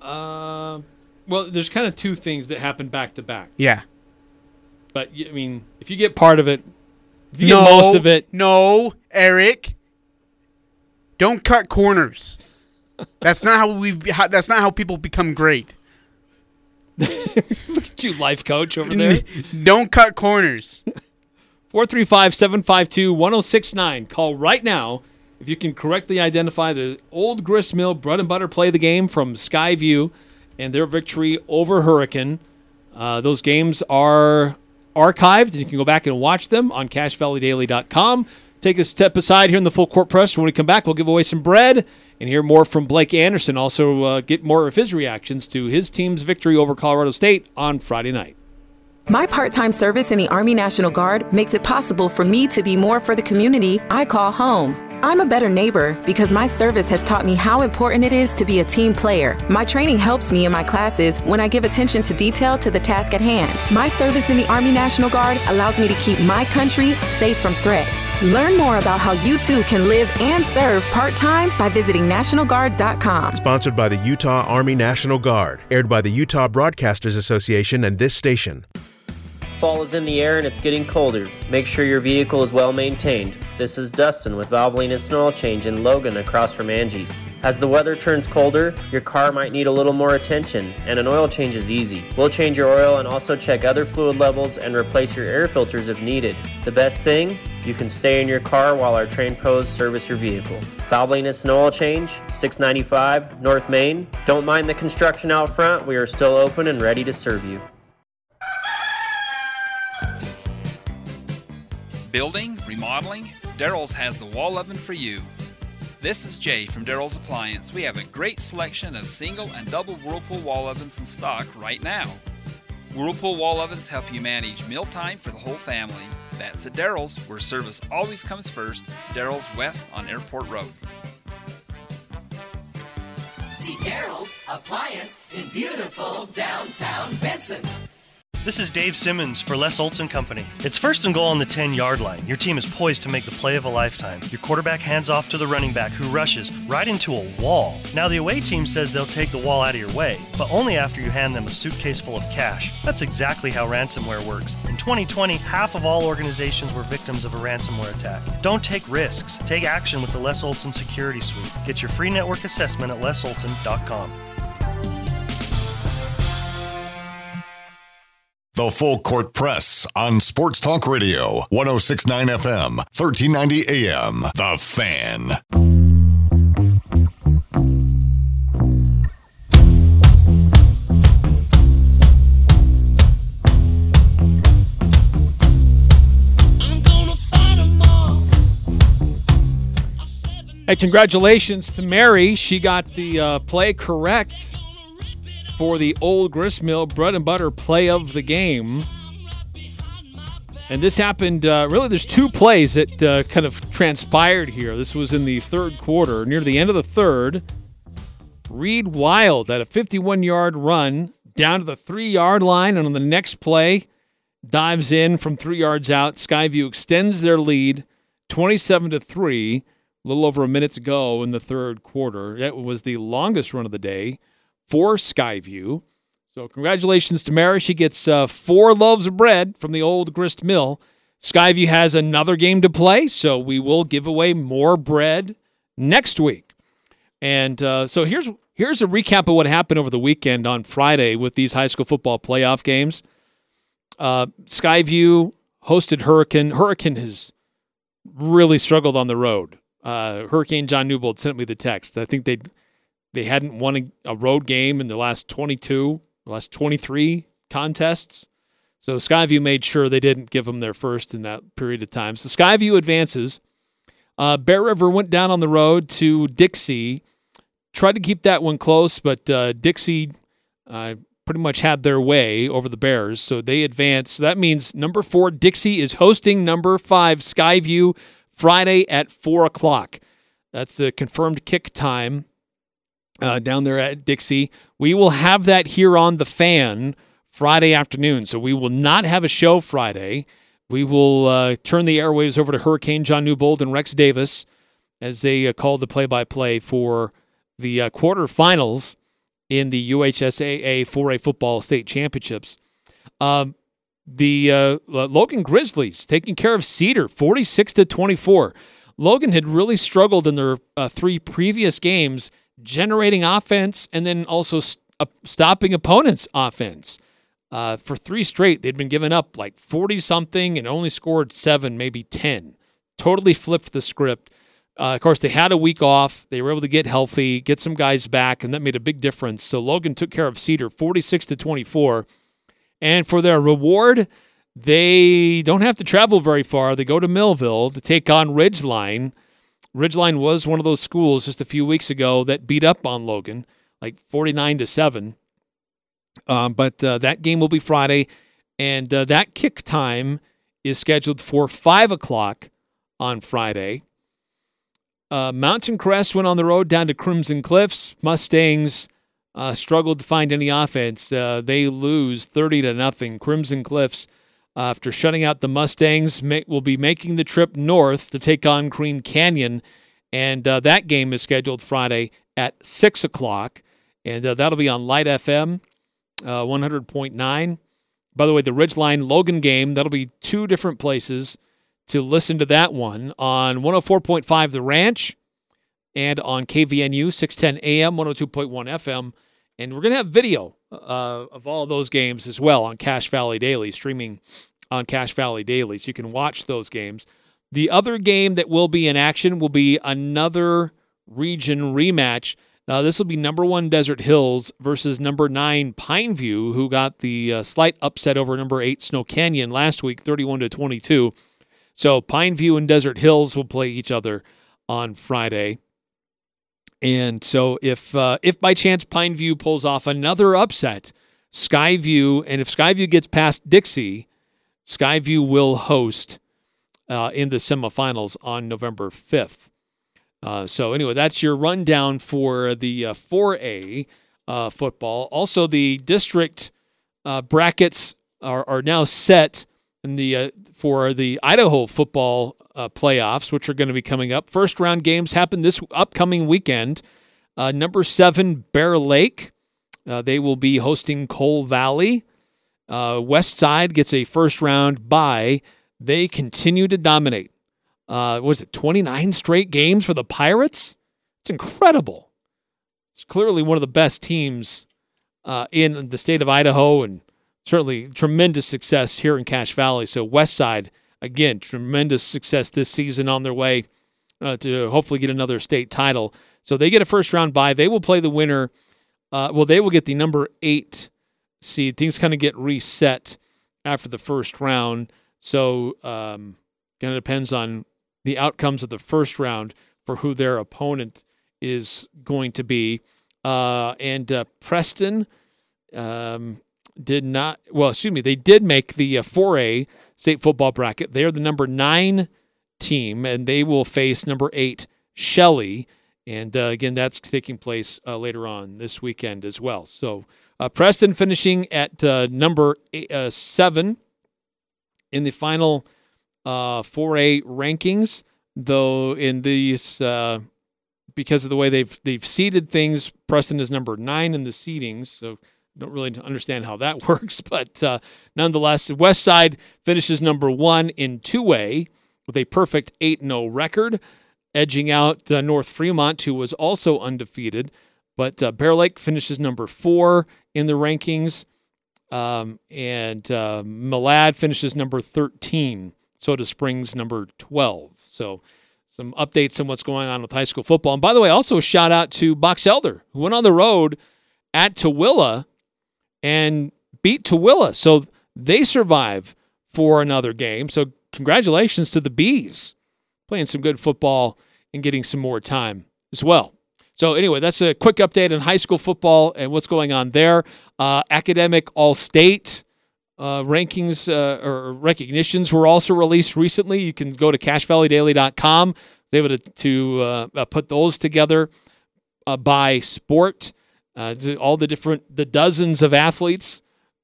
Uh, well, there's kind of two things that happen back to back. Yeah. But I mean, if you get part of it, If you get most of it, No, Eric. Don't cut corners. That's not how we. That's not how people become great. look at you, life coach over there. Don't cut corners. 435 752 1069. Call right now if you can correctly identify the old grist mill bread and butter play the game from Skyview and their victory over Hurricane. Uh, those games are archived, and you can go back and watch them on CacheValleyDaily.com. Take a step aside here in the full court press. When we come back, we'll give away some bread and hear more from Blake Anderson. Also, uh, get more of his reactions to his team's victory over Colorado State on Friday night. My part time service in the Army National Guard makes it possible for me to be more for the community I call home. I'm a better neighbor because my service has taught me how important it is to be a team player. My training helps me in my classes when I give attention to detail to the task at hand. My service in the Army National Guard allows me to keep my country safe from threats. Learn more about how you too can live and serve part time by visiting NationalGuard.com. Sponsored by the Utah Army National Guard. Aired by the Utah Broadcasters Association and this station. Fall is in the air and it's getting colder. Make sure your vehicle is well maintained. This is Dustin with Valvoline Instant Oil Change in Logan across from Angie's. As the weather turns colder, your car might need a little more attention, and an oil change is easy. We'll change your oil and also check other fluid levels and replace your air filters if needed. The best thing? You can stay in your car while our trained pros service your vehicle. Valvoline Instant Oil Change, 695 North Main. Don't mind the construction out front, we are still open and ready to serve you. Building, remodeling, Daryl's has the wall oven for you. This is Jay from Daryl's Appliance. We have a great selection of single and double Whirlpool wall ovens in stock right now. Whirlpool wall ovens help you manage mealtime for the whole family. That's at Daryl's, where service always comes first. Daryl's West on Airport Road. See Daryl's Appliance in beautiful downtown Benson. This is Dave Simmons for Les Olson Company. It's first and goal on the 10 yard line. Your team is poised to make the play of a lifetime. Your quarterback hands off to the running back who rushes right into a wall. Now, the away team says they'll take the wall out of your way, but only after you hand them a suitcase full of cash. That's exactly how ransomware works. In 2020, half of all organizations were victims of a ransomware attack. Don't take risks. Take action with the Les Olson Security Suite. Get your free network assessment at lesolson.com. The Full Court Press on Sports Talk Radio, 1069 FM, 1390 AM. The Fan. Hey, congratulations to Mary. She got the uh, play correct for the old gristmill bread and butter play of the game. And this happened, uh, really, there's two plays that uh, kind of transpired here. This was in the third quarter, near the end of the third. Reed Wild had a 51 yard run down to the three yard line, and on the next play, dives in from three yards out. Skyview extends their lead 27 to 3, a little over a minute to go in the third quarter. That was the longest run of the day for Skyview. So, congratulations to Mary. She gets uh, four loaves of bread from the old grist mill. Skyview has another game to play, so we will give away more bread next week. And uh, so here's here's a recap of what happened over the weekend on Friday with these high school football playoff games. Uh, Skyview hosted Hurricane. Hurricane has really struggled on the road. Uh, Hurricane John Newbold sent me the text. I think they they hadn't won a, road game in the last 22, last 23 contests. So Skyview made sure they didn't give them their first in that period of time. So Skyview advances. Uh, Bear River went down on the road to Dixie, tried to keep that one close, but uh, Dixie uh, pretty much had their way over the Bears, so they advance. So that means number four, Dixie, is hosting number five, Skyview, Friday at four o'clock. That's the confirmed kick time uh, down there at Dixie. We will have that here on the fan Friday afternoon, so we will not have a show Friday. We will uh, turn the airwaves over to Hurricane John Newbold and Rex Davis as they uh, call the play-by-play for the uh, quarterfinals in the UHSAA 4A football state championships. Um, the uh, Logan Grizzlies taking care of Cedar 46 to 24. Logan had really struggled in their uh, three previous games generating offense and then also st- uh, stopping opponents' offense. Uh, for three straight, they'd been giving up like 40 something and only scored seven, maybe 10. Totally flipped the script. Uh, of course, they had a week off. They were able to get healthy, get some guys back, and that made a big difference. So Logan took care of Cedar 46 to 24. And for their reward, they don't have to travel very far. They go to Millville to take on Ridgeline. Ridgeline was one of those schools just a few weeks ago that beat up on Logan, like 49 to 7. Um, but uh, that game will be Friday, and uh, that kick time is scheduled for 5 o'clock on Friday. Uh, Mountain Crest went on the road down to Crimson Cliffs. Mustangs uh, struggled to find any offense. Uh, they lose 30 to nothing. Crimson Cliffs, after shutting out the Mustangs, will be making the trip north to take on Green Canyon, and uh, that game is scheduled Friday at six o'clock, and uh, that'll be on Light FM, uh, 100.9. By the way, the Ridgeline Logan game that'll be two different places to listen to that one on 104.5 The Ranch and on KVNU 610 AM, 102.1 FM. And we're going to have video uh, of all those games as well on Cache Valley Daily, streaming on Cache Valley Daily. So you can watch those games. The other game that will be in action will be another region rematch. Uh, this will be number one Desert Hills versus number nine Pineview, who got the uh, slight upset over number eight Snow Canyon last week, 31 to 22. So Pineview and Desert Hills will play each other on Friday. And so if uh, if by chance Pineview pulls off another upset, Skyview and if Skyview gets past Dixie, Skyview will host uh, in the semifinals on November 5th. Uh, so anyway, that's your rundown for the uh, 4A uh, football. Also, the district uh, brackets are, are now set in the uh, for the Idaho football uh, playoffs, which are going to be coming up. First round games happen this upcoming weekend. Uh, number seven, Bear Lake. Uh, they will be hosting Cole Valley. Uh, West Side gets a first round bye. They continue to dominate. Uh, was it 29 straight games for the Pirates? It's incredible. It's clearly one of the best teams in the state of Idaho and certainly tremendous success here in Cache Valley. So West Side, again, tremendous success this season on their way uh, to hopefully get another state title. So they get a first round bye. They will play the winner. Uh, well, they will get the number eight seed. Things kind of get reset after the first round. So um, kind of depends on the outcomes of the first round for who their opponent is going to be. Uh, and uh, Preston, um, did not, well, excuse me, they did make the uh, 4A state football bracket. They're the number nine team, and they will face number eight, Shelley. And uh, again, that's taking place uh, later on this weekend as well. So uh, Preston finishing at uh, number eight, uh, seven in the final 4A rankings, though in these because of the way they've they've seeded things, Preston is number nine in the seedings. So don't really understand how that works, but uh, nonetheless, West Side finishes number one in two way with a perfect 8 0 record, edging out uh, North Fremont, who was also undefeated. But uh, Bear Lake finishes number four in the rankings, um, and uh, Malad finishes number 13. Soda Springs number 12. So some updates on what's going on with high school football. And by the way, also a shout out to Box Elder, who went on the road at Tooele and beat Tooele. So they survive for another game. So congratulations to the Bees playing some good football and getting some more time as well. So anyway, that's a quick update on high school football and what's going on there. Uh, academic all-state uh, rankings uh, or recognitions were also released recently. You can go to CacheValleyDaily.com. Able to, to uh, put those together uh, by sport uh, all the different the dozens of athletes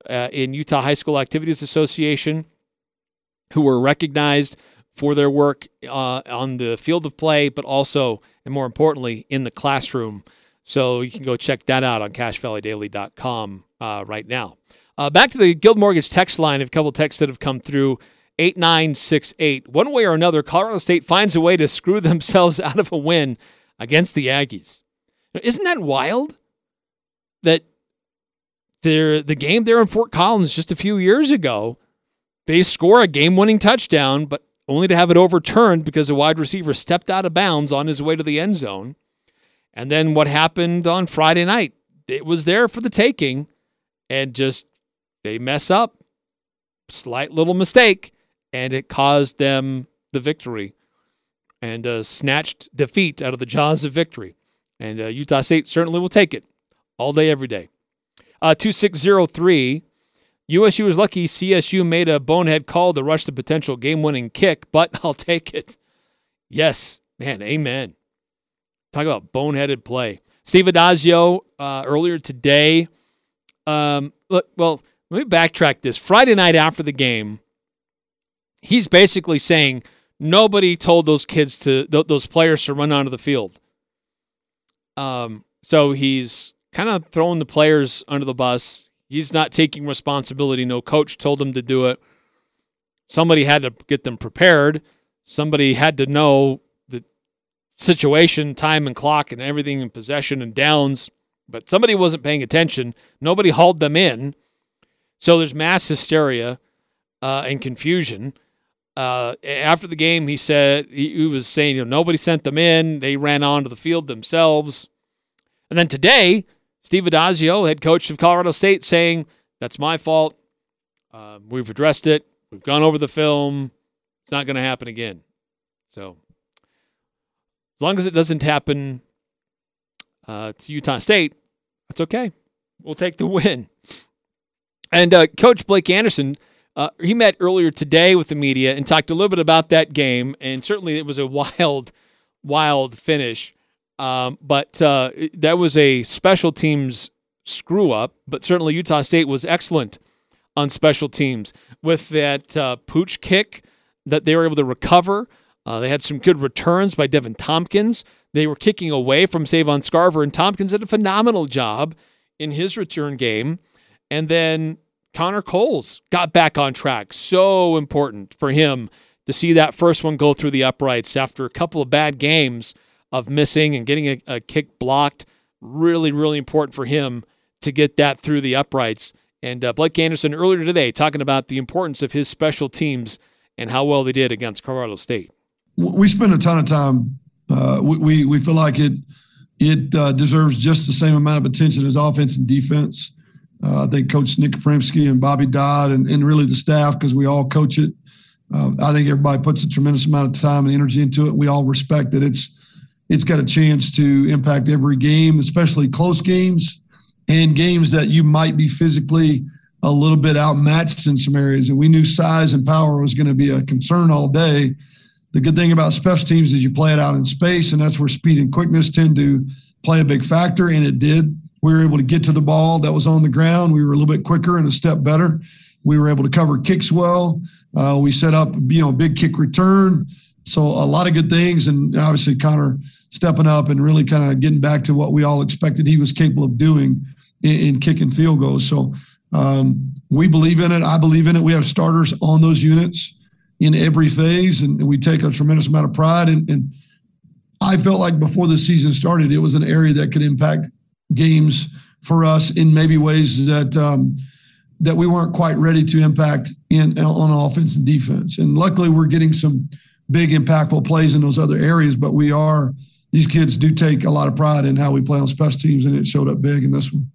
uh, in Utah High School Activities Association who were recognized for their work uh, on the field of play, but also and more importantly in the classroom. So you can go check that out on CacheValleyDaily.com uh, right now. Uh, back to the Guild Mortgage text line. A couple texts that have come through. 8968. One way or another, Colorado State finds a way to screw themselves out of a win against the Aggies. Isn't that wild? That the the game there in Fort Collins just a few years ago, they score a game-winning touchdown, but only to have it overturned because a wide receiver stepped out of bounds on his way to the end zone. And then what happened on Friday night? It was there for the taking, and just they mess up, slight little mistake, and it caused them the victory and uh, snatched defeat out of the jaws of victory. And uh, Utah State certainly will take it all day, every day. Uh, 2603. USU is lucky CSU made a bonehead call to rush the potential game winning kick, but I'll take it. Yes, man, amen. Talk about boneheaded play. Steve Addazio uh, earlier today. Um, look, well, let me backtrack this. Friday night after the game, he's basically saying nobody told those kids to th- those players to run onto the field. Um, so he's kind of throwing the players under the bus. He's not taking responsibility. No coach told him to do it. Somebody had to get them prepared. Somebody had to know the situation, time and clock, and everything in possession and downs. But somebody wasn't paying attention. Nobody hauled them in. So there's mass hysteria uh, and confusion. Uh, after the game, he said he, he was saying, you know, nobody sent them in. They ran onto the field themselves. And then today, Steve Addazio, head coach of Colorado State, saying, That's my fault. Uh, we've addressed it. We've gone over the film. It's not going to happen again. So, as long as it doesn't happen uh, to Utah State, that's okay. We'll take the win. And uh, Coach Blake Anderson, uh, he met earlier today with the media and talked a little bit about that game. And certainly it was a wild, wild finish. Um, but uh, that was a special teams screw up. But certainly Utah State was excellent on special teams with that uh, pooch kick that they were able to recover. Uh, they had some good returns by Devin Tompkins. They were kicking away from Savon Scarver, and Tompkins did a phenomenal job in his return game. And then Connor Coles got back on track. So important for him to see that first one go through the uprights after a couple of bad games of missing and getting a, a kick blocked. Really, really important for him to get that through the uprights. And uh, Blake Anderson earlier today talking about the importance of his special teams and how well they did against Colorado State. We spend a ton of time. Uh, we, we, we feel like it it uh, deserves just the same amount of attention as offense and defense. Uh, I think Coach Nick Kaprimski and Bobby Dodd and, and really the staff, because we all coach it. Uh, I think everybody puts a tremendous amount of time and energy into it. We all respect that it's it's got a chance to impact every game, especially close games and games that you might be physically a little bit outmatched in some areas. And we knew size and power was going to be a concern all day. The good thing about special teams is you play it out in space, and that's where speed and quickness tend to play a big factor, and it did. We were able to get to the ball that was on the ground. We were a little bit quicker and a step better. We were able to cover kicks well. Uh, we set up, you know, big kick return. So a lot of good things, and obviously Connor stepping up and really kind of getting back to what we all expected he was capable of doing in, in kicking field goals. So um, we believe in it. I believe in it. We have starters on those units in every phase, and we take a tremendous amount of pride. And, and I felt like before the season started, it was an area that could impact games for us in maybe ways that um, that we weren't quite ready to impact in on offense and defense. And luckily, we're getting some big impactful plays in those other areas. But we are these kids do take a lot of pride in how we play on special teams, and it showed up big in this one.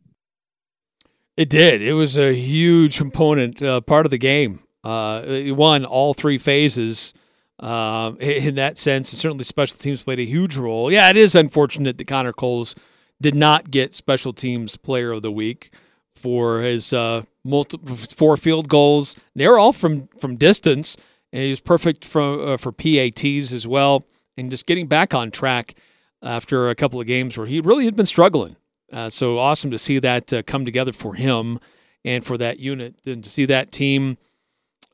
It did. It was a huge component, uh, part of the game. Uh, it won all three phases. Uh, in that sense, and certainly special teams played a huge role. Yeah, it is unfortunate that Connor Coles did not get special teams player of the week for his uh, multi- four field goals. They're all from from distance, and he was perfect for uh, for PATs as well. And just getting back on track after a couple of games where he really had been struggling. Uh, so awesome to see that uh, come together for him and for that unit, and to see that team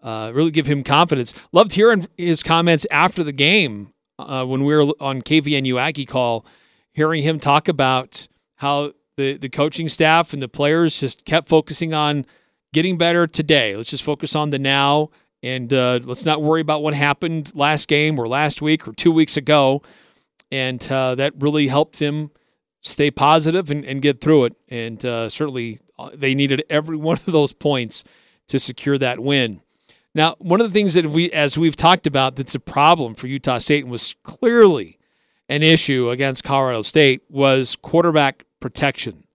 uh, really give him confidence. Loved hearing his comments after the game uh, when we were on KVNU Aggie call, hearing him talk about how the, the coaching staff and the players just kept focusing on getting better today. Let's just focus on the now and uh, let's not worry about what happened last game or last week or two weeks ago. And uh, that really helped him stay positive and, and get through it. And uh, certainly uh, they needed every one of those points to secure that win. Now, one of the things that we, as we've talked about, that's a problem for Utah State and was clearly an issue against Colorado State was quarterback protection.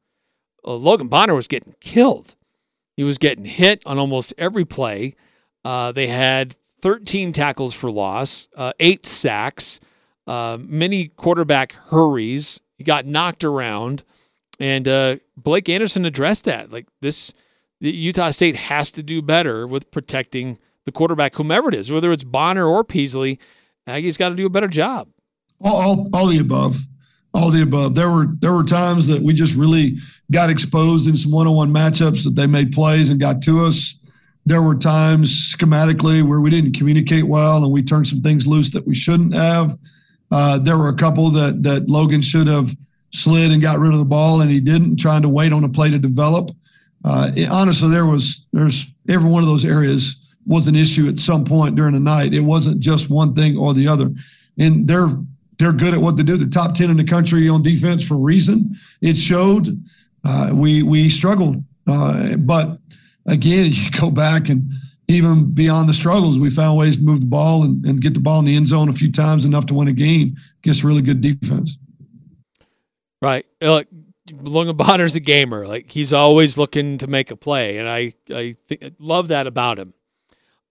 Uh, Logan Bonner was getting killed. He was getting hit on almost every play. Uh, they had 13 tackles for loss, uh, eight sacks, uh, many quarterback hurries. He got knocked around, and uh, Blake Anderson addressed that. Like this, Utah State has to do better with protecting the quarterback, whomever it is, whether it's Bonner or Peasley. Aggie's got to do a better job. All, all, all the above all the above. There were there were times that we just really got exposed in some one-on-one matchups that they made plays and got to us. There were times schematically where we didn't communicate well and we turned some things loose that we shouldn't have. Uh, there were a couple that that Logan should have slid and got rid of the ball and he didn't, trying to wait on a play to develop. Uh, it, honestly, there was there's every one of those areas was an issue at some point during the night. It wasn't just one thing or the other. And they're they're good at what they do. They're top 10 in the country on defense for a reason. It showed. Uh, we we struggled, uh, but again, you go back and even beyond the struggles, we found ways to move the ball and, and get the ball in the end zone a few times enough to win a game against really good defense. Right. Look, Logan Bonner's a gamer. Like he's always looking to make a play, and I I think, love that about him.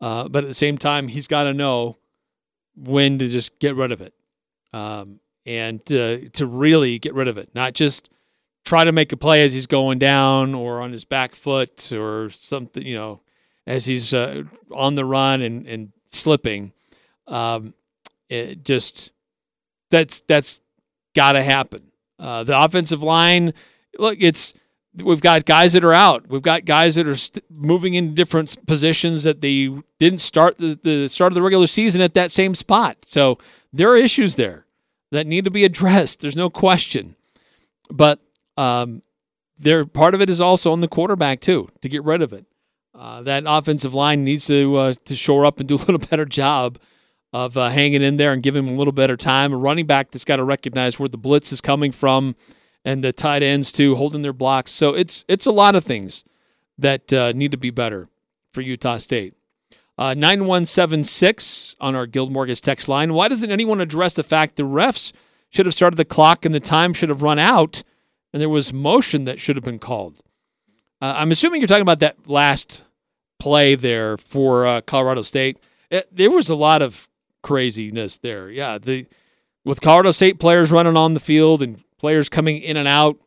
Uh, but at the same time, he's got to know when to just get rid of it um, and to, to really get rid of it, not just try to make a play as he's going down or on his back foot or something, you know, as he's uh, on the run and, and slipping. Um, it just that's that's got to happen. Uh, the offensive line, look, it's we've got guys that are out. We've got guys that are st- moving in different positions that they didn't start the, the start of the regular season at that same spot. So there are issues there that need to be addressed. There's no question. But um, there, part of it is also on the quarterback too to get rid of it. Uh, that offensive line needs to uh, to shore up and do a little better job of uh, hanging in there and giving him a little better time. A running back that's got to recognize where the blitz is coming from, and the tight ends too holding their blocks. So it's it's a lot of things that uh, need to be better for Utah State. Uh, 9176 on our Guild Mortgage text line. Why doesn't anyone address the fact the refs should have started the clock and the time should have run out and there was motion that should have been called? Uh, I'm assuming you're talking about that last play there for uh, Colorado State. It, there was a lot of craziness there. Yeah, the with Colorado State players running on the field and players coming in and out,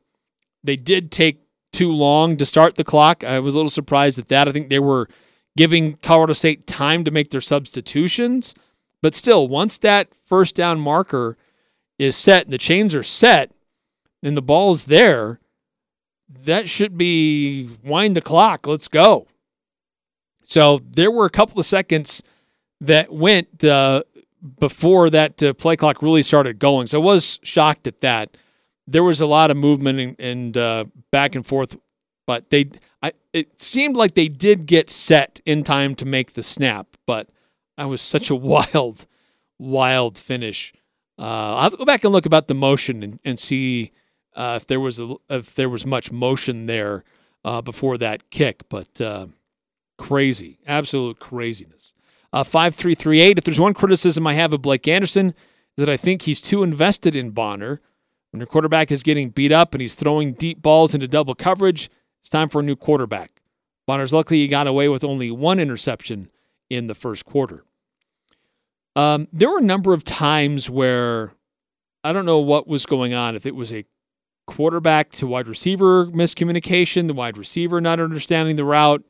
they did take too long to start the clock. I was a little surprised at that. I think they were giving Colorado State time to make their substitutions. But still, once that first down marker is set, and the chains are set, and the ball's there, that should be wind the clock. Let's go. So there were a couple of seconds that went uh, before that uh, play clock really started going. So I was shocked at that. There was a lot of movement and, and uh, back and forth, but they I, it seemed like they did get set in time to make the snap, but that was such a wild, wild finish. Uh, I'll have to go back and look about the motion and, and see uh, if there was a, if there was much motion there uh, before that kick, but uh, crazy, absolute craziness. Uh, five three three eight. If there's one criticism I have of Blake Anderson, is that I think he's too invested in Bonner. When your quarterback is getting beat up and he's throwing deep balls into double coverage, it's time for a new quarterback. Bonner's luckily he got away with only one interception in the first quarter. Um, there were a number of times where I don't know what was going on, if it was a quarterback to wide receiver miscommunication, the wide receiver not understanding the route,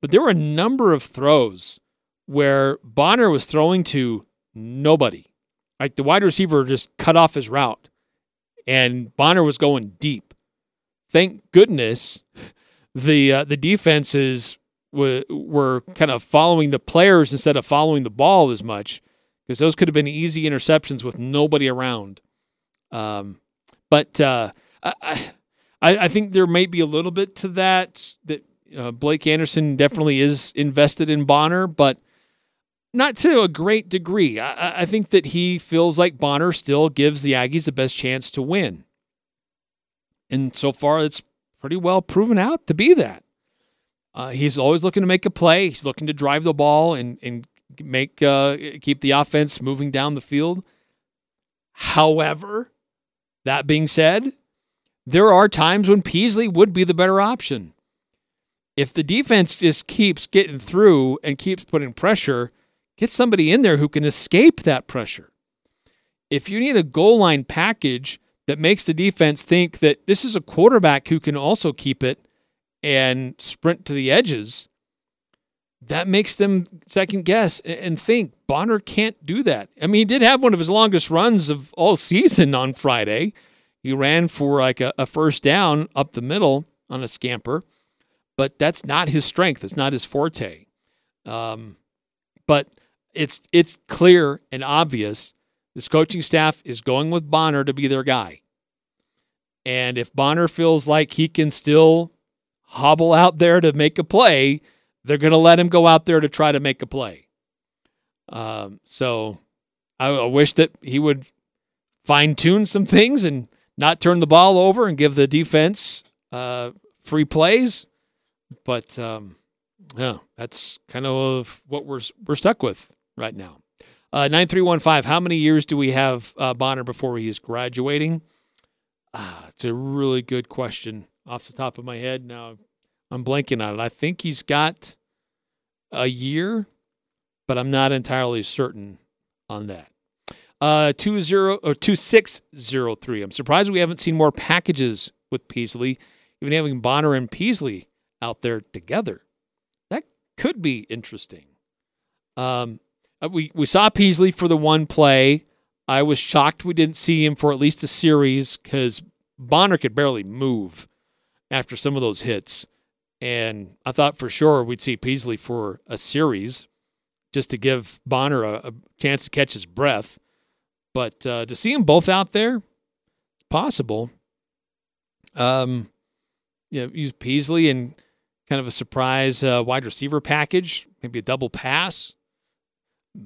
but there were a number of throws where Bonner was throwing to nobody. Like the wide receiver just cut off his route and Bonner was going deep thank goodness the uh, the defenses were, were kind of following the players instead of following the ball as much because those could have been easy interceptions with nobody around. Um, but uh, I, I, think there might be a little bit to that that Uh, Blake Anderson definitely is invested in Bonner, but not to a great degree. I, I think that he feels like Bonner still gives the Aggies the best chance to win. And so far, it's pretty well proven out to be that. Uh, he's always looking to make a play. He's looking to drive the ball and, and make uh, keep the offense moving down the field. However, that being said, there are times when Peasley would be the better option. If the defense just keeps getting through and keeps putting pressure, get somebody in there who can escape that pressure. If you need a goal line package that makes the defense think that this is a quarterback who can also keep it and sprint to the edges, that makes them second guess and think Bonner can't do that. I mean, he did have one of his longest runs of all season on Friday. He ran for like a, a first down up the middle on a scamper, but that's not his strength. It's not his forte. Um, but it's it's clear and obvious this coaching staff is going with Bonner to be their guy. And if Bonner feels like he can still hobble out there to make a play, they're going to let him go out there to try to make a play. Um, so I, I wish that he would fine tune some things and not turn the ball over and give the defense uh, free plays. But um, yeah, that's kind of what we're we're stuck with right now. Uh, nine three one five. How many years do we have uh, Bonner before he is graduating? Ah, it's a really good question off the top of my head. Now I'm blanking on it. I think he's got a year, but I'm not entirely certain on that. Uh, two zero or two six zero three. I'm surprised we haven't seen more packages with Peasley, even having Bonner and Peasley out there together. That could be interesting. Um, uh, we we saw Peasley for the one play. I was shocked we didn't see him for at least a series because Bonner could barely move after some of those hits. And I thought for sure we'd see Peasley for a series just to give Bonner a, a chance to catch his breath. But uh, to see them both out there, possible. Um, you know, use Peasley and kind of a surprise uh, wide receiver package, maybe a double pass.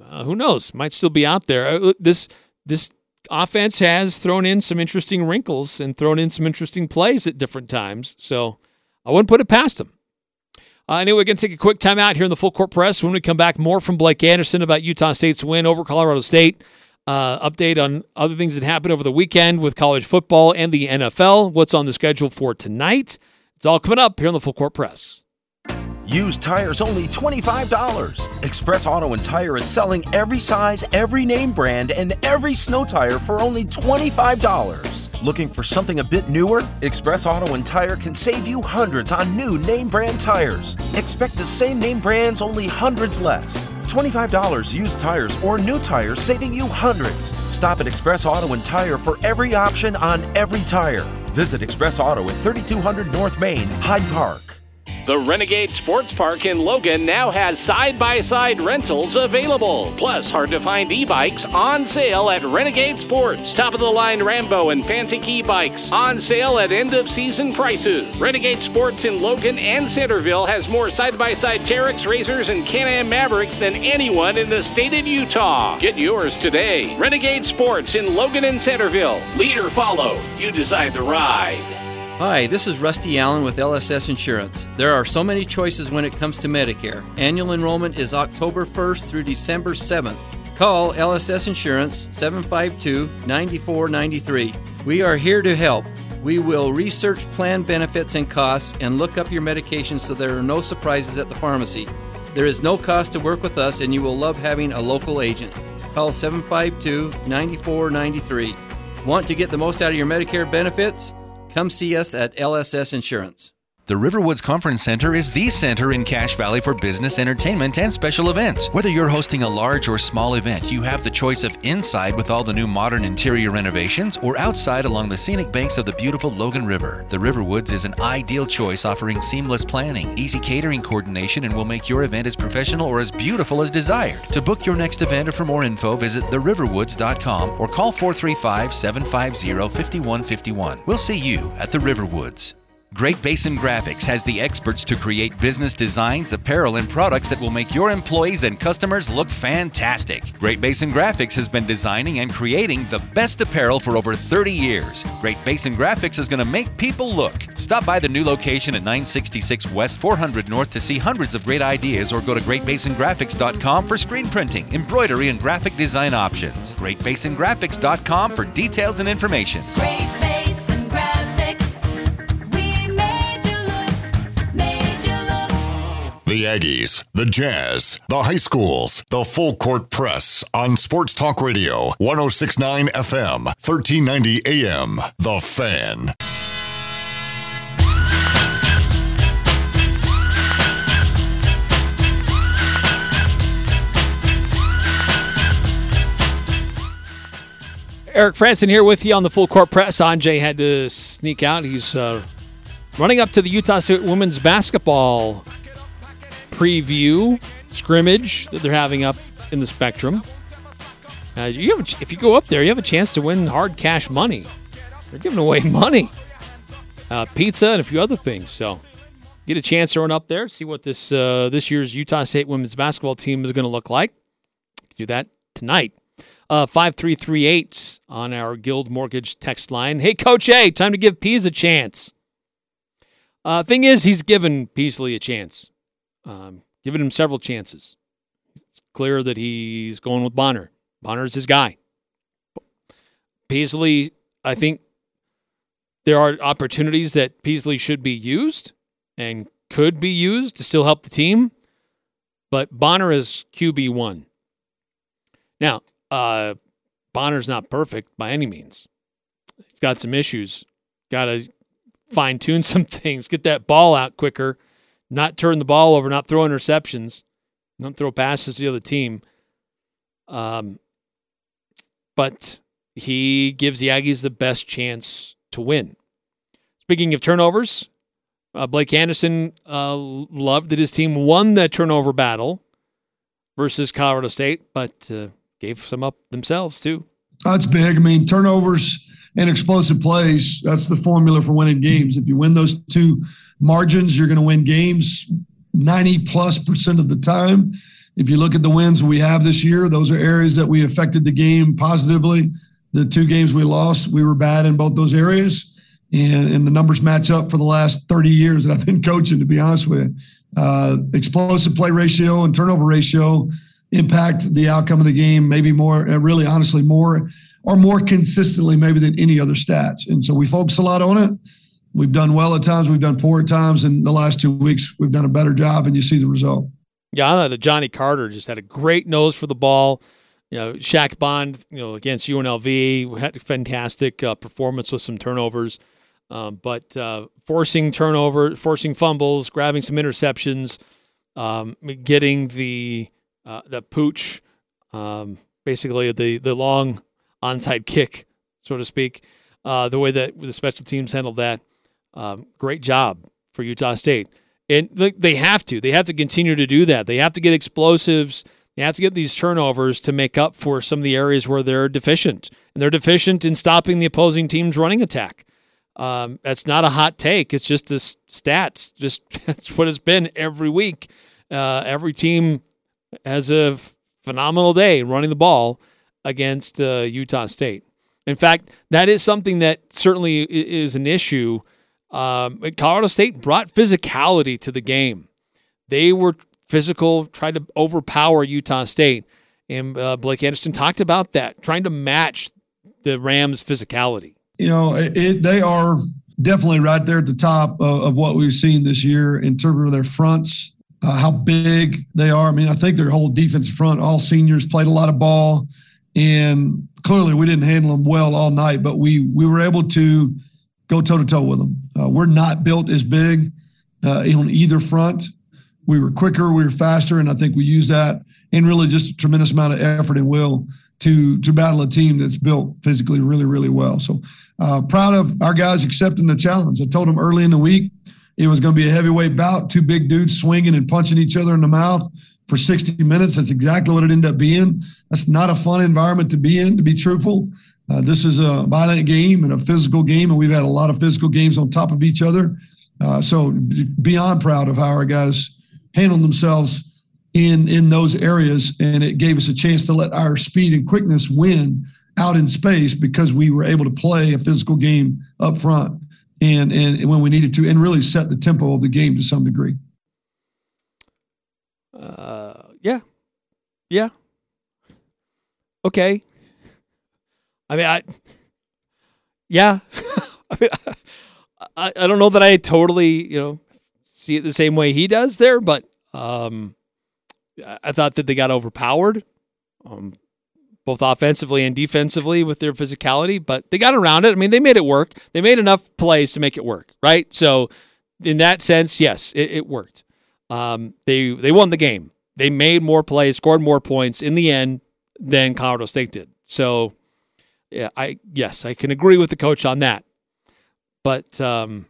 Uh, who knows? Might still be out there. Uh, this this offense has thrown in some interesting wrinkles and thrown in some interesting plays at different times. So I wouldn't put it past them. Uh, anyway, we're going to take a quick time out here in the full court press. When we come back, more from Blake Anderson about Utah State's win over Colorado State. Uh, update on other things that happened over the weekend with college football and the NFL. What's on the schedule for tonight? It's all coming up here in the full court press. Used tires only $25. Express Auto and Tire is selling every size, every name brand, and every snow tire for only $25. Looking for something a bit newer? Express Auto and Tire can save you hundreds on new name brand tires. Expect the same name brands, only hundreds less. $25 used tires or new tires, saving you hundreds. Stop at Express Auto and Tire for every option on every tire. Visit Express Auto at 3200 North Main, Hyde Park. The Renegade Sports Park in Logan now has side by side rentals available. Plus, hard to find e bikes on sale at Renegade Sports. Top of the line Rambo and Fancy Key bikes on sale at end of season prices. Renegade Sports in Logan and Centerville has more side by side Teryx, Razors, and Can Am Mavericks than anyone in the state of Utah. Get yours today. Renegade Sports in Logan and Centerville. Lead or follow, you decide the ride. Hi, this is Rusty Allen with LSS Insurance. There are so many choices when it comes to Medicare. Annual enrollment is October 1st through December 7th. Call LSS Insurance 752 9493. We are here to help. We will research plan benefits and costs and look up your medications so there are no surprises at the pharmacy. There is no cost to work with us and you will love having a local agent. Call 752 9493. Want to get the most out of your Medicare benefits? Come see us at LSS Insurance. The Riverwoods Conference Center is the center in Cache Valley for business, entertainment, and special events. Whether you're hosting a large or small event, you have the choice of inside with all the new modern interior renovations or outside along the scenic banks of the beautiful Logan River. The Riverwoods is an ideal choice offering seamless planning, easy catering coordination, and will make your event as professional or as beautiful as desired. To book your next event or for more info, visit theriverwoods.com or call 435 750 5151. We'll see you at the Riverwoods. Great Basin Graphics has the experts to create business designs, apparel, and products that will make your employees and customers look fantastic. Great Basin Graphics has been designing and creating the best apparel for over 30 years. Great Basin Graphics is going to make people look. Stop by the new location at 966 West 400 North to see hundreds of great ideas or go to greatbasingraphics.com for screen printing, embroidery, and graphic design options. Greatbasingraphics.com for details and information. Great The Aggies, the Jazz, the high schools, the full court press on Sports Talk Radio, 1069 FM, 1390 AM. The Fan. Eric Frandsen here with you on the full court press. Ajay had to sneak out. He's uh, running up to the Utah State women's basketball preview scrimmage that they're having up in the Spectrum. Uh, you have if you go up there, you have a chance to win hard cash money. They're giving away money, uh, pizza, and a few other things. So get a chance to run up there, see what this uh, this year's Utah State women's basketball team is going to look like. Do that tonight. Uh, 5338 on our Guild Mortgage text line. Hey, Coach A, time to give Pease a chance. Uh, thing is, he's given Peasley a chance, um, given him several chances. It's clear that he's going with Bonner. Bonner's his guy. Peasley, I think there are opportunities that Peasley should be used and could be used to still help the team, but Bonner is QB1. Now, uh, Bonner's not perfect by any means. He's got some issues. Got to fine tune some things, get that ball out quicker, not turn the ball over, not throw interceptions, not throw passes to the other team. Um, but he gives the Aggies the best chance to win. Speaking of turnovers, uh, Blake Anderson uh, loved that his team won that turnover battle versus Colorado State, but uh, gave some up themselves too. That's big. I mean, turnovers and explosive plays, that's the formula for winning games. If you win those two margins, you're going to win games 90 plus percent of the time. If you look at the wins we have this year, those are areas that we affected the game positively. The two games we lost, we were bad in both those areas. And, and the numbers match up for the last 30 years that I've been coaching, to be honest with you. Uh, explosive play ratio and turnover ratio impact the outcome of the game, maybe more, uh, really honestly, more or more consistently, maybe than any other stats. And so we focus a lot on it. We've done well at times, we've done poor at times. And the last two weeks, we've done a better job, and you see the result. Yeah, I thought Johnny Carter just had a great nose for the ball. You know, Shaq Bond, you know, against UNLV, had a fantastic uh, performance with some turnovers. Um, but uh, forcing turnover, forcing fumbles, grabbing some interceptions, um, getting the uh, the pooch, um, basically the the long onside kick, so to speak. Uh, the way that the special teams handled that, um, great job for Utah State. And they have to. They have to continue to do that. They have to get explosives. They have to get these turnovers to make up for some of the areas where they're deficient. And they're deficient in stopping the opposing team's running attack. Um, that's not a hot take. It's just the stats. Just that's what it's been every week. Uh, every team has a f- phenomenal day running the ball against uh, Utah State. In fact, that is something that certainly is an issue. Um, Colorado State brought physicality to the game. They were physical, tried to overpower Utah State. And uh, Blake Anderson talked about that, trying to match the Rams' physicality. You know, it, it, they are definitely right there at the top of, of, what we've seen this year in terms of their fronts, uh, how big they are. I mean, I think their whole defensive front, all seniors, played a lot of ball. And clearly we didn't handle them well all night, but we we were able to go toe to toe with them. Uh, we're not built as big uh, on either front. We were quicker, we were faster, and I think we used that and really just a tremendous amount of effort and will to to battle a team that's built physically really really well. So uh, proud of our guys accepting the challenge. I told them early in the week it was going to be a heavyweight bout, two big dudes swinging and punching each other in the mouth for 60 minutes. That's exactly what it ended up being. That's not a fun environment to be in, to be truthful. Uh, this is a violent game and a physical game, and we've had a lot of physical games on top of each other. Uh, so beyond proud of how our guys handled themselves in in those areas, and it gave us a chance to let our speed and quickness win out in space because we were able to play a physical game up front and and when we needed to, and really set the tempo of the game to some degree. Uh, yeah, yeah. Okay. I mean, I. Yeah, I mean, I, I don't know that I totally you know see it the same way he does there, but um, I- thought that they got overpowered, um, both offensively and defensively with their physicality, but they got around it. I mean, they made it work. They made enough plays to make it work, right? So, in that sense, yes, it, it worked. Um, they they won the game. They made more plays, scored more points in the end than Colorado State did. So, yeah, I yes, I can agree with the coach on that. But um,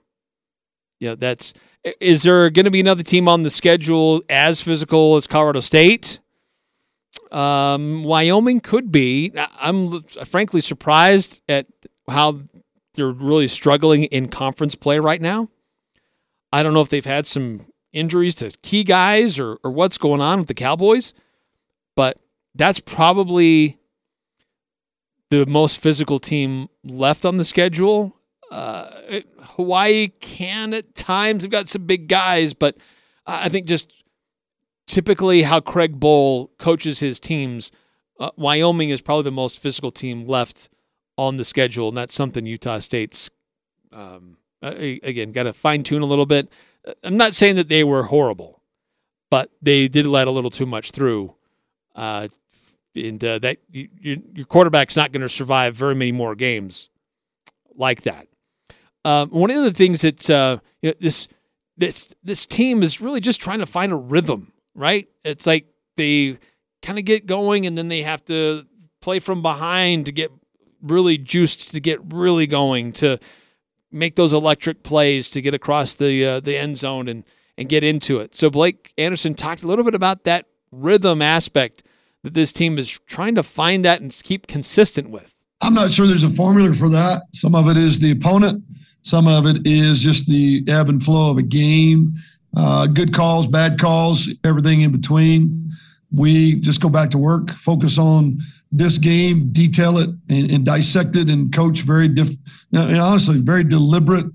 you know, that's is there going to be another team on the schedule as physical as Colorado State? Um, Wyoming could be. I'm frankly surprised at how they're really struggling in conference play right now. I don't know if they've had some injuries to key guys or, or what's going on with the Cowboys, but that's probably the most physical team left on the schedule. Uh, it- Hawaii can at times. They've got some big guys, but I think just typically how Craig Bohl coaches his teams, uh, Wyoming is probably the most physical team left on the schedule, and that's something Utah State's um, again got to fine tune a little bit. Uh, I'm not saying that they were horrible, but they did let a little too much through, uh, and uh, that you, your your quarterback's not going to survive very many more games like that. Um, one of the things that uh, you know, this this this team is really just trying to find a rhythm, right? It's like they kind of get going and then they have to play from behind to get really juiced to get really going to make those electric plays to get across the uh, the end zone and and get into it. So Blake Anderson talked a little bit about that rhythm aspect that this team is trying to find that and keep consistent with. I'm not sure there's a formula for that. Some of it is the opponent. Some of it is just the ebb and flow of a game. Uh, good calls, bad calls, everything in between. We just go back to work, focus on this game, detail it, and, and dissect it, and coach very diff. And honestly, very deliberate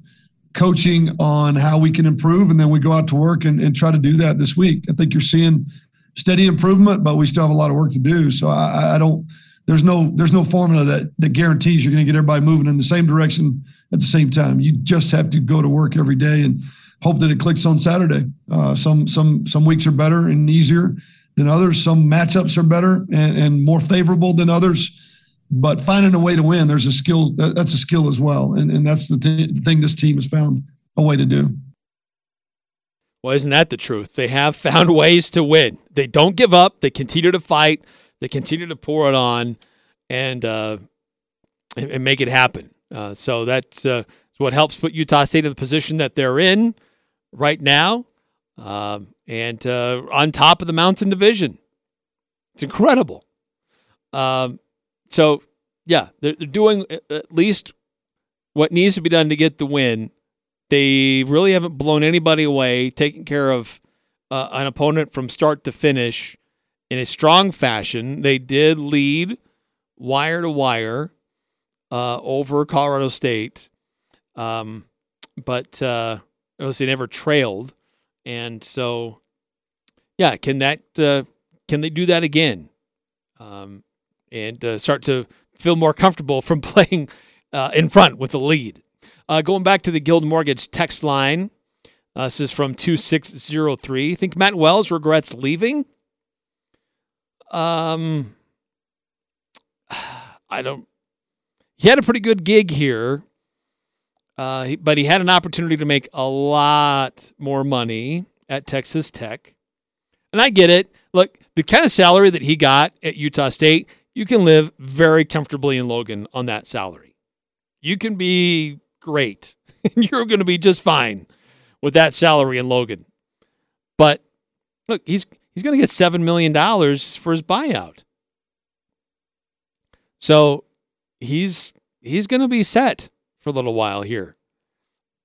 coaching on how we can improve, and then we go out to work and, and try to do that this week. I think you're seeing steady improvement, but we still have a lot of work to do. So I, I- don't. There's no there's no formula that that guarantees you're going to get everybody moving in the same direction at the same time. You just have to go to work every day and hope that it clicks on Saturday. Uh, some some some weeks are better and easier than others. Some matchups are better and, and more favorable than others. But finding a way to win, there's a skill. That's a skill as well, and and that's the th- thing this team has found a way to do. Well, isn't that the truth? They have found ways to win. They don't give up. They continue to fight. They continue to pour it on, and uh, and, and make it happen. Uh, so that's uh, what helps put Utah State in the position that they're in right now, um, and uh, on top of the Mountain Division. It's incredible. Um, so yeah, they're, they're doing at- least what needs to be done to get the win. They really haven't blown anybody away, taking care of uh, an opponent from start to finish in a strong fashion. They did lead wire to wire uh, over Colorado State, um, but uh, they never trailed, and so yeah, can that uh, can they do that again, um, and uh, start to feel more comfortable from playing uh, in front with the lead? Uh, going back to the Guild Mortgage text line, uh, this is from 2603. Think Matt Wells regrets leaving? Um, I don't. He had a pretty good gig here, uh, but he had an opportunity to make a lot more money at Texas Tech. And I get it. Look, the kind of salary that he got at Utah State, you can live very comfortably in Logan on that salary. You can be great. You're going to be just fine with that salary in Logan. But look, he's he's going to get seven million dollars for his buyout. So he's he's going to be set for a little while here.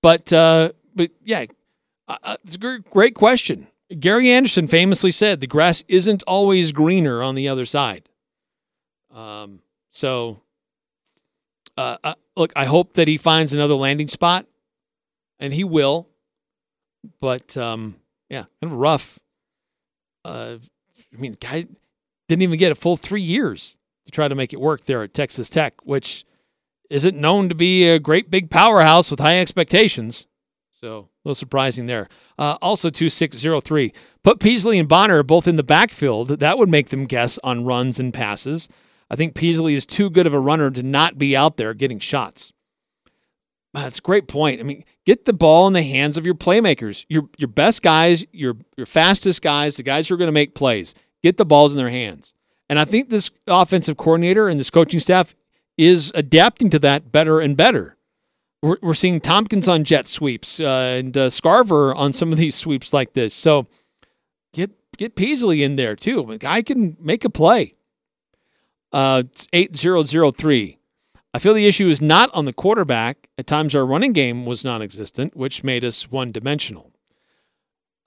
But uh, but yeah, uh, uh, it's a great, question. Gary Anderson famously said the grass isn't always greener on the other side. Um, so, uh, uh, look, I hope that he finds another landing spot, and he will. But um, yeah, kind of rough. Uh, I mean, guy didn't even get a full three years to try to make it work there at Texas Tech, which isn't known to be a great big powerhouse with high expectations. So a little surprising there. Uh, also, 2603. Put Peasley and Bonner both in the backfield. That would make them guess on runs and passes. I think Peasley is too good of a runner to not be out there getting shots. That's a great point. I mean, get the ball in the hands of your playmakers, your your best guys, your your fastest guys, the guys who are going to make plays. Get the balls in their hands. And I think this offensive coordinator and this coaching staff is adapting to that better and better. We're, we're seeing Thompkins on jet sweeps uh, and uh, Scarver on some of these sweeps like this. So get get Peasley in there too. Guy can make a play. Uh, it's 8003. I feel the issue is not on the quarterback. At times, our running game was non existent, which made us one dimensional.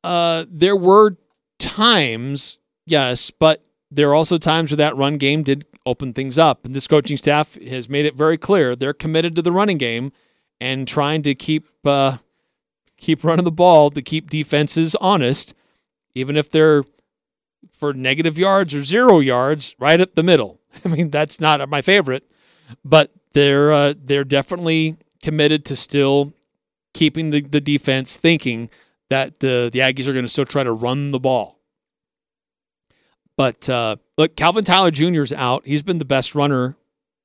Uh, there were times, yes, but there are also times where that run game did open things up. And this coaching staff has made it very clear they're committed to the running game and trying to keep uh, keep running the ball to keep defenses honest, even if they're for negative yards or zero yards, right up the middle. I mean, that's not my favorite, but they're uh, they're definitely committed to still keeping the, the defense thinking that the Aggies are going to still try to run the ball. But uh, look, Calvin Tyler Jr. is out. He's been the best runner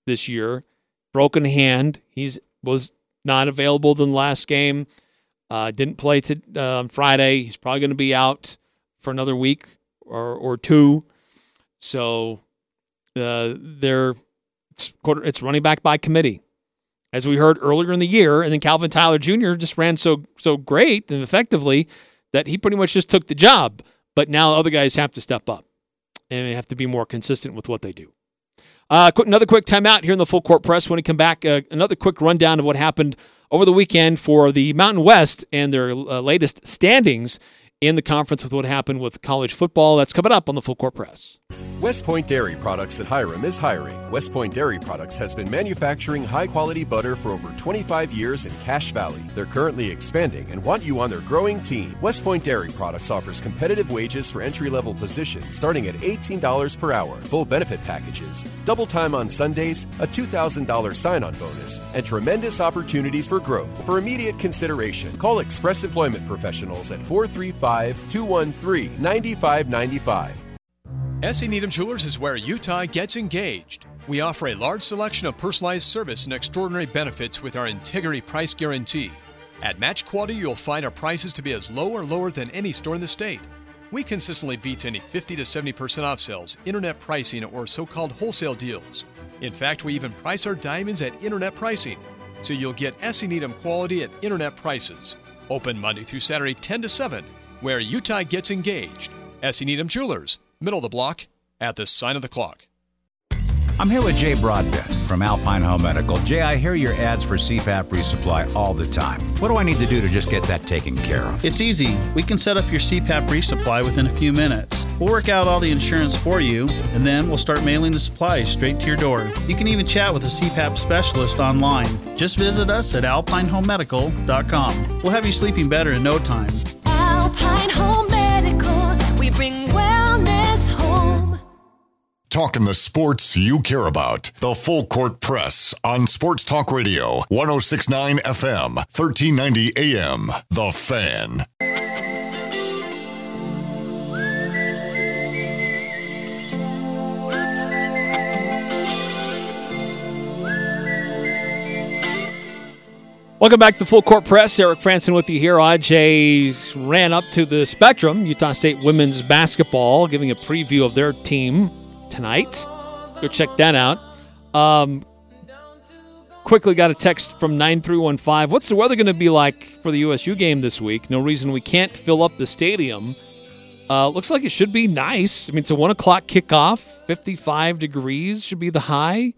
this year. Broken hand. He's was not available in the last game. Uh, didn't play to, uh, Friday. He's probably going to be out for another week or or two. So uh, they're it's, quarter, it's running back by committee, as we heard earlier in the year. And then Calvin Tyler Jr. just ran so so great and effectively that he pretty much just took the job. But now other guys have to step up and they have to be more consistent with what they do. Uh, quick, another quick timeout here in the full court press. When we come back, uh, another quick rundown of what happened over the weekend for the Mountain West and their uh, latest standings in the conference with what happened with college football. That's coming up on the full court press. West Point Dairy Products at Hyrum is hiring. West Point Dairy Products has been manufacturing high quality butter for over 25 years in Cache Valley. They're currently expanding and want you on their growing team. West Point Dairy Products offers competitive wages for entry level positions starting at $18 per hour, full benefit packages, double time on Sundays, a $2,000 sign on bonus, and tremendous opportunities for growth. For immediate consideration, call Express Employment Professionals at 435 213 9595. SE Needham Jewelers is where Utah gets engaged. We offer a large selection of personalized service and extraordinary benefits with our integrity price guarantee. At Match Quality, you'll find our prices to be as low or lower than any store in the state. We consistently beat any 50 to 70% off sales, internet pricing, or so called wholesale deals. In fact, we even price our diamonds at internet pricing, so you'll get SE Needham quality at internet prices. Open Monday through Saturday, 10 to 7, where Utah gets engaged. SE Needham Jewelers, middle of the block, at the sign of the clock. I'm here with Jay Broadbent from Alpine Home Medical. Jay, I hear your ads for CPAP resupply all the time. What do I need to do to just get that taken care of? It's easy. We can set up your CPAP resupply within a few minutes. We'll work out all the insurance for you, and then we'll start mailing the supplies straight to your door. You can even chat with a CPAP specialist online. Just visit us at alpinehomemedical.com. We'll have you sleeping better in no time. Alpine Home Medical, we bring wellness home. Talking the sports you care about. The Full Court Press on Sports Talk Radio, 1069 FM, 1390 AM. The Fan. Welcome back to Full Court Press. Eric Frandsen with you here. AJ ran up to the Spectrum, Utah State women's basketball, giving a preview of their team tonight. Go check that out. Um, quickly got a text from 9315. What's the weather going to be like for the USU game this week? No reason we can't fill up the stadium. Uh, looks like it should be nice. I mean, it's a 1 o'clock kickoff, 55 degrees should be the high. A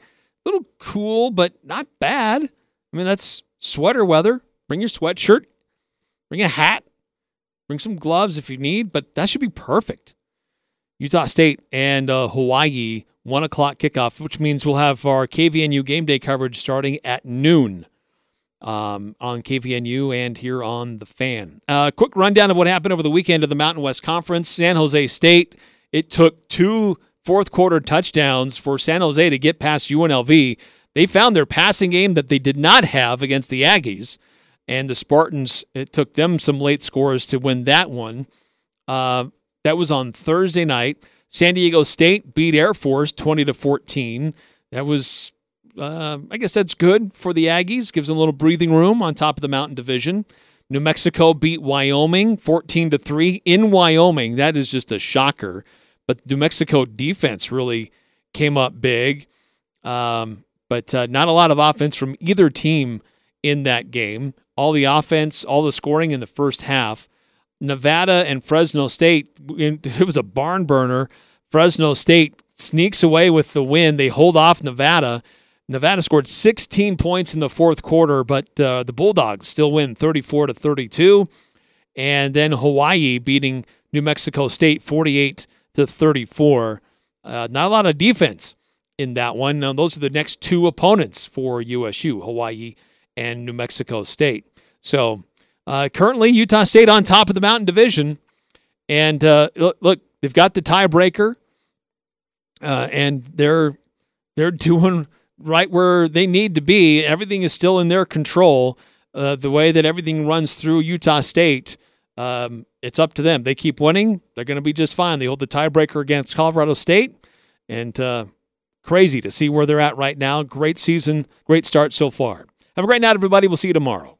little cool, but not bad. I mean, that's sweater weather. Bring your sweatshirt. Bring a hat, bring some gloves if you need, but that should be perfect. Utah State and uh, Hawaii, one o'clock kickoff, which means we'll have our KVNU game day coverage starting at noon um, on KVNU and here on the fan. Uh, quick rundown of what happened over the weekend of the Mountain West Conference. San Jose State. It took two fourth quarter touchdowns for San Jose to get past UNLV. They found their passing game that they did not have against the Aggies, and the Spartans. It took them some late scores to win that one. Uh, that was on Thursday night. San Diego State beat Air Force 20 to 14. That was, uh, I guess that's good for the Aggies. Gives them a little breathing room on top of the Mountain Division. New Mexico beat Wyoming 14 to 3 in Wyoming. That is just a shocker. But New Mexico defense really came up big. Um, but uh, not a lot of offense from either team in that game. All the offense, all the scoring in the first half. Nevada and Fresno State, it was a barn burner. Fresno State sneaks away with the win. They hold off Nevada. Nevada scored 16 points in the fourth quarter, but uh, the Bulldogs still win 34 to 32. And then Hawaii beating New Mexico State 48 to 34. Uh, not a lot of defense in that one. Now, those are the next two opponents for USU, Hawaii and New Mexico State. So uh, currently, Utah State on top of the Mountain Division, and uh, look, they've got the tiebreaker, uh, and they're they're doing right where they need to be. Everything is still in their control. Uh, the way that everything runs through Utah State, um, it's up to them. They keep winning, they're going to be just fine. They hold the tiebreaker against Colorado State, and uh, crazy to see where they're at right now. Great season, great start so far. Have a great night, everybody. We'll see you tomorrow.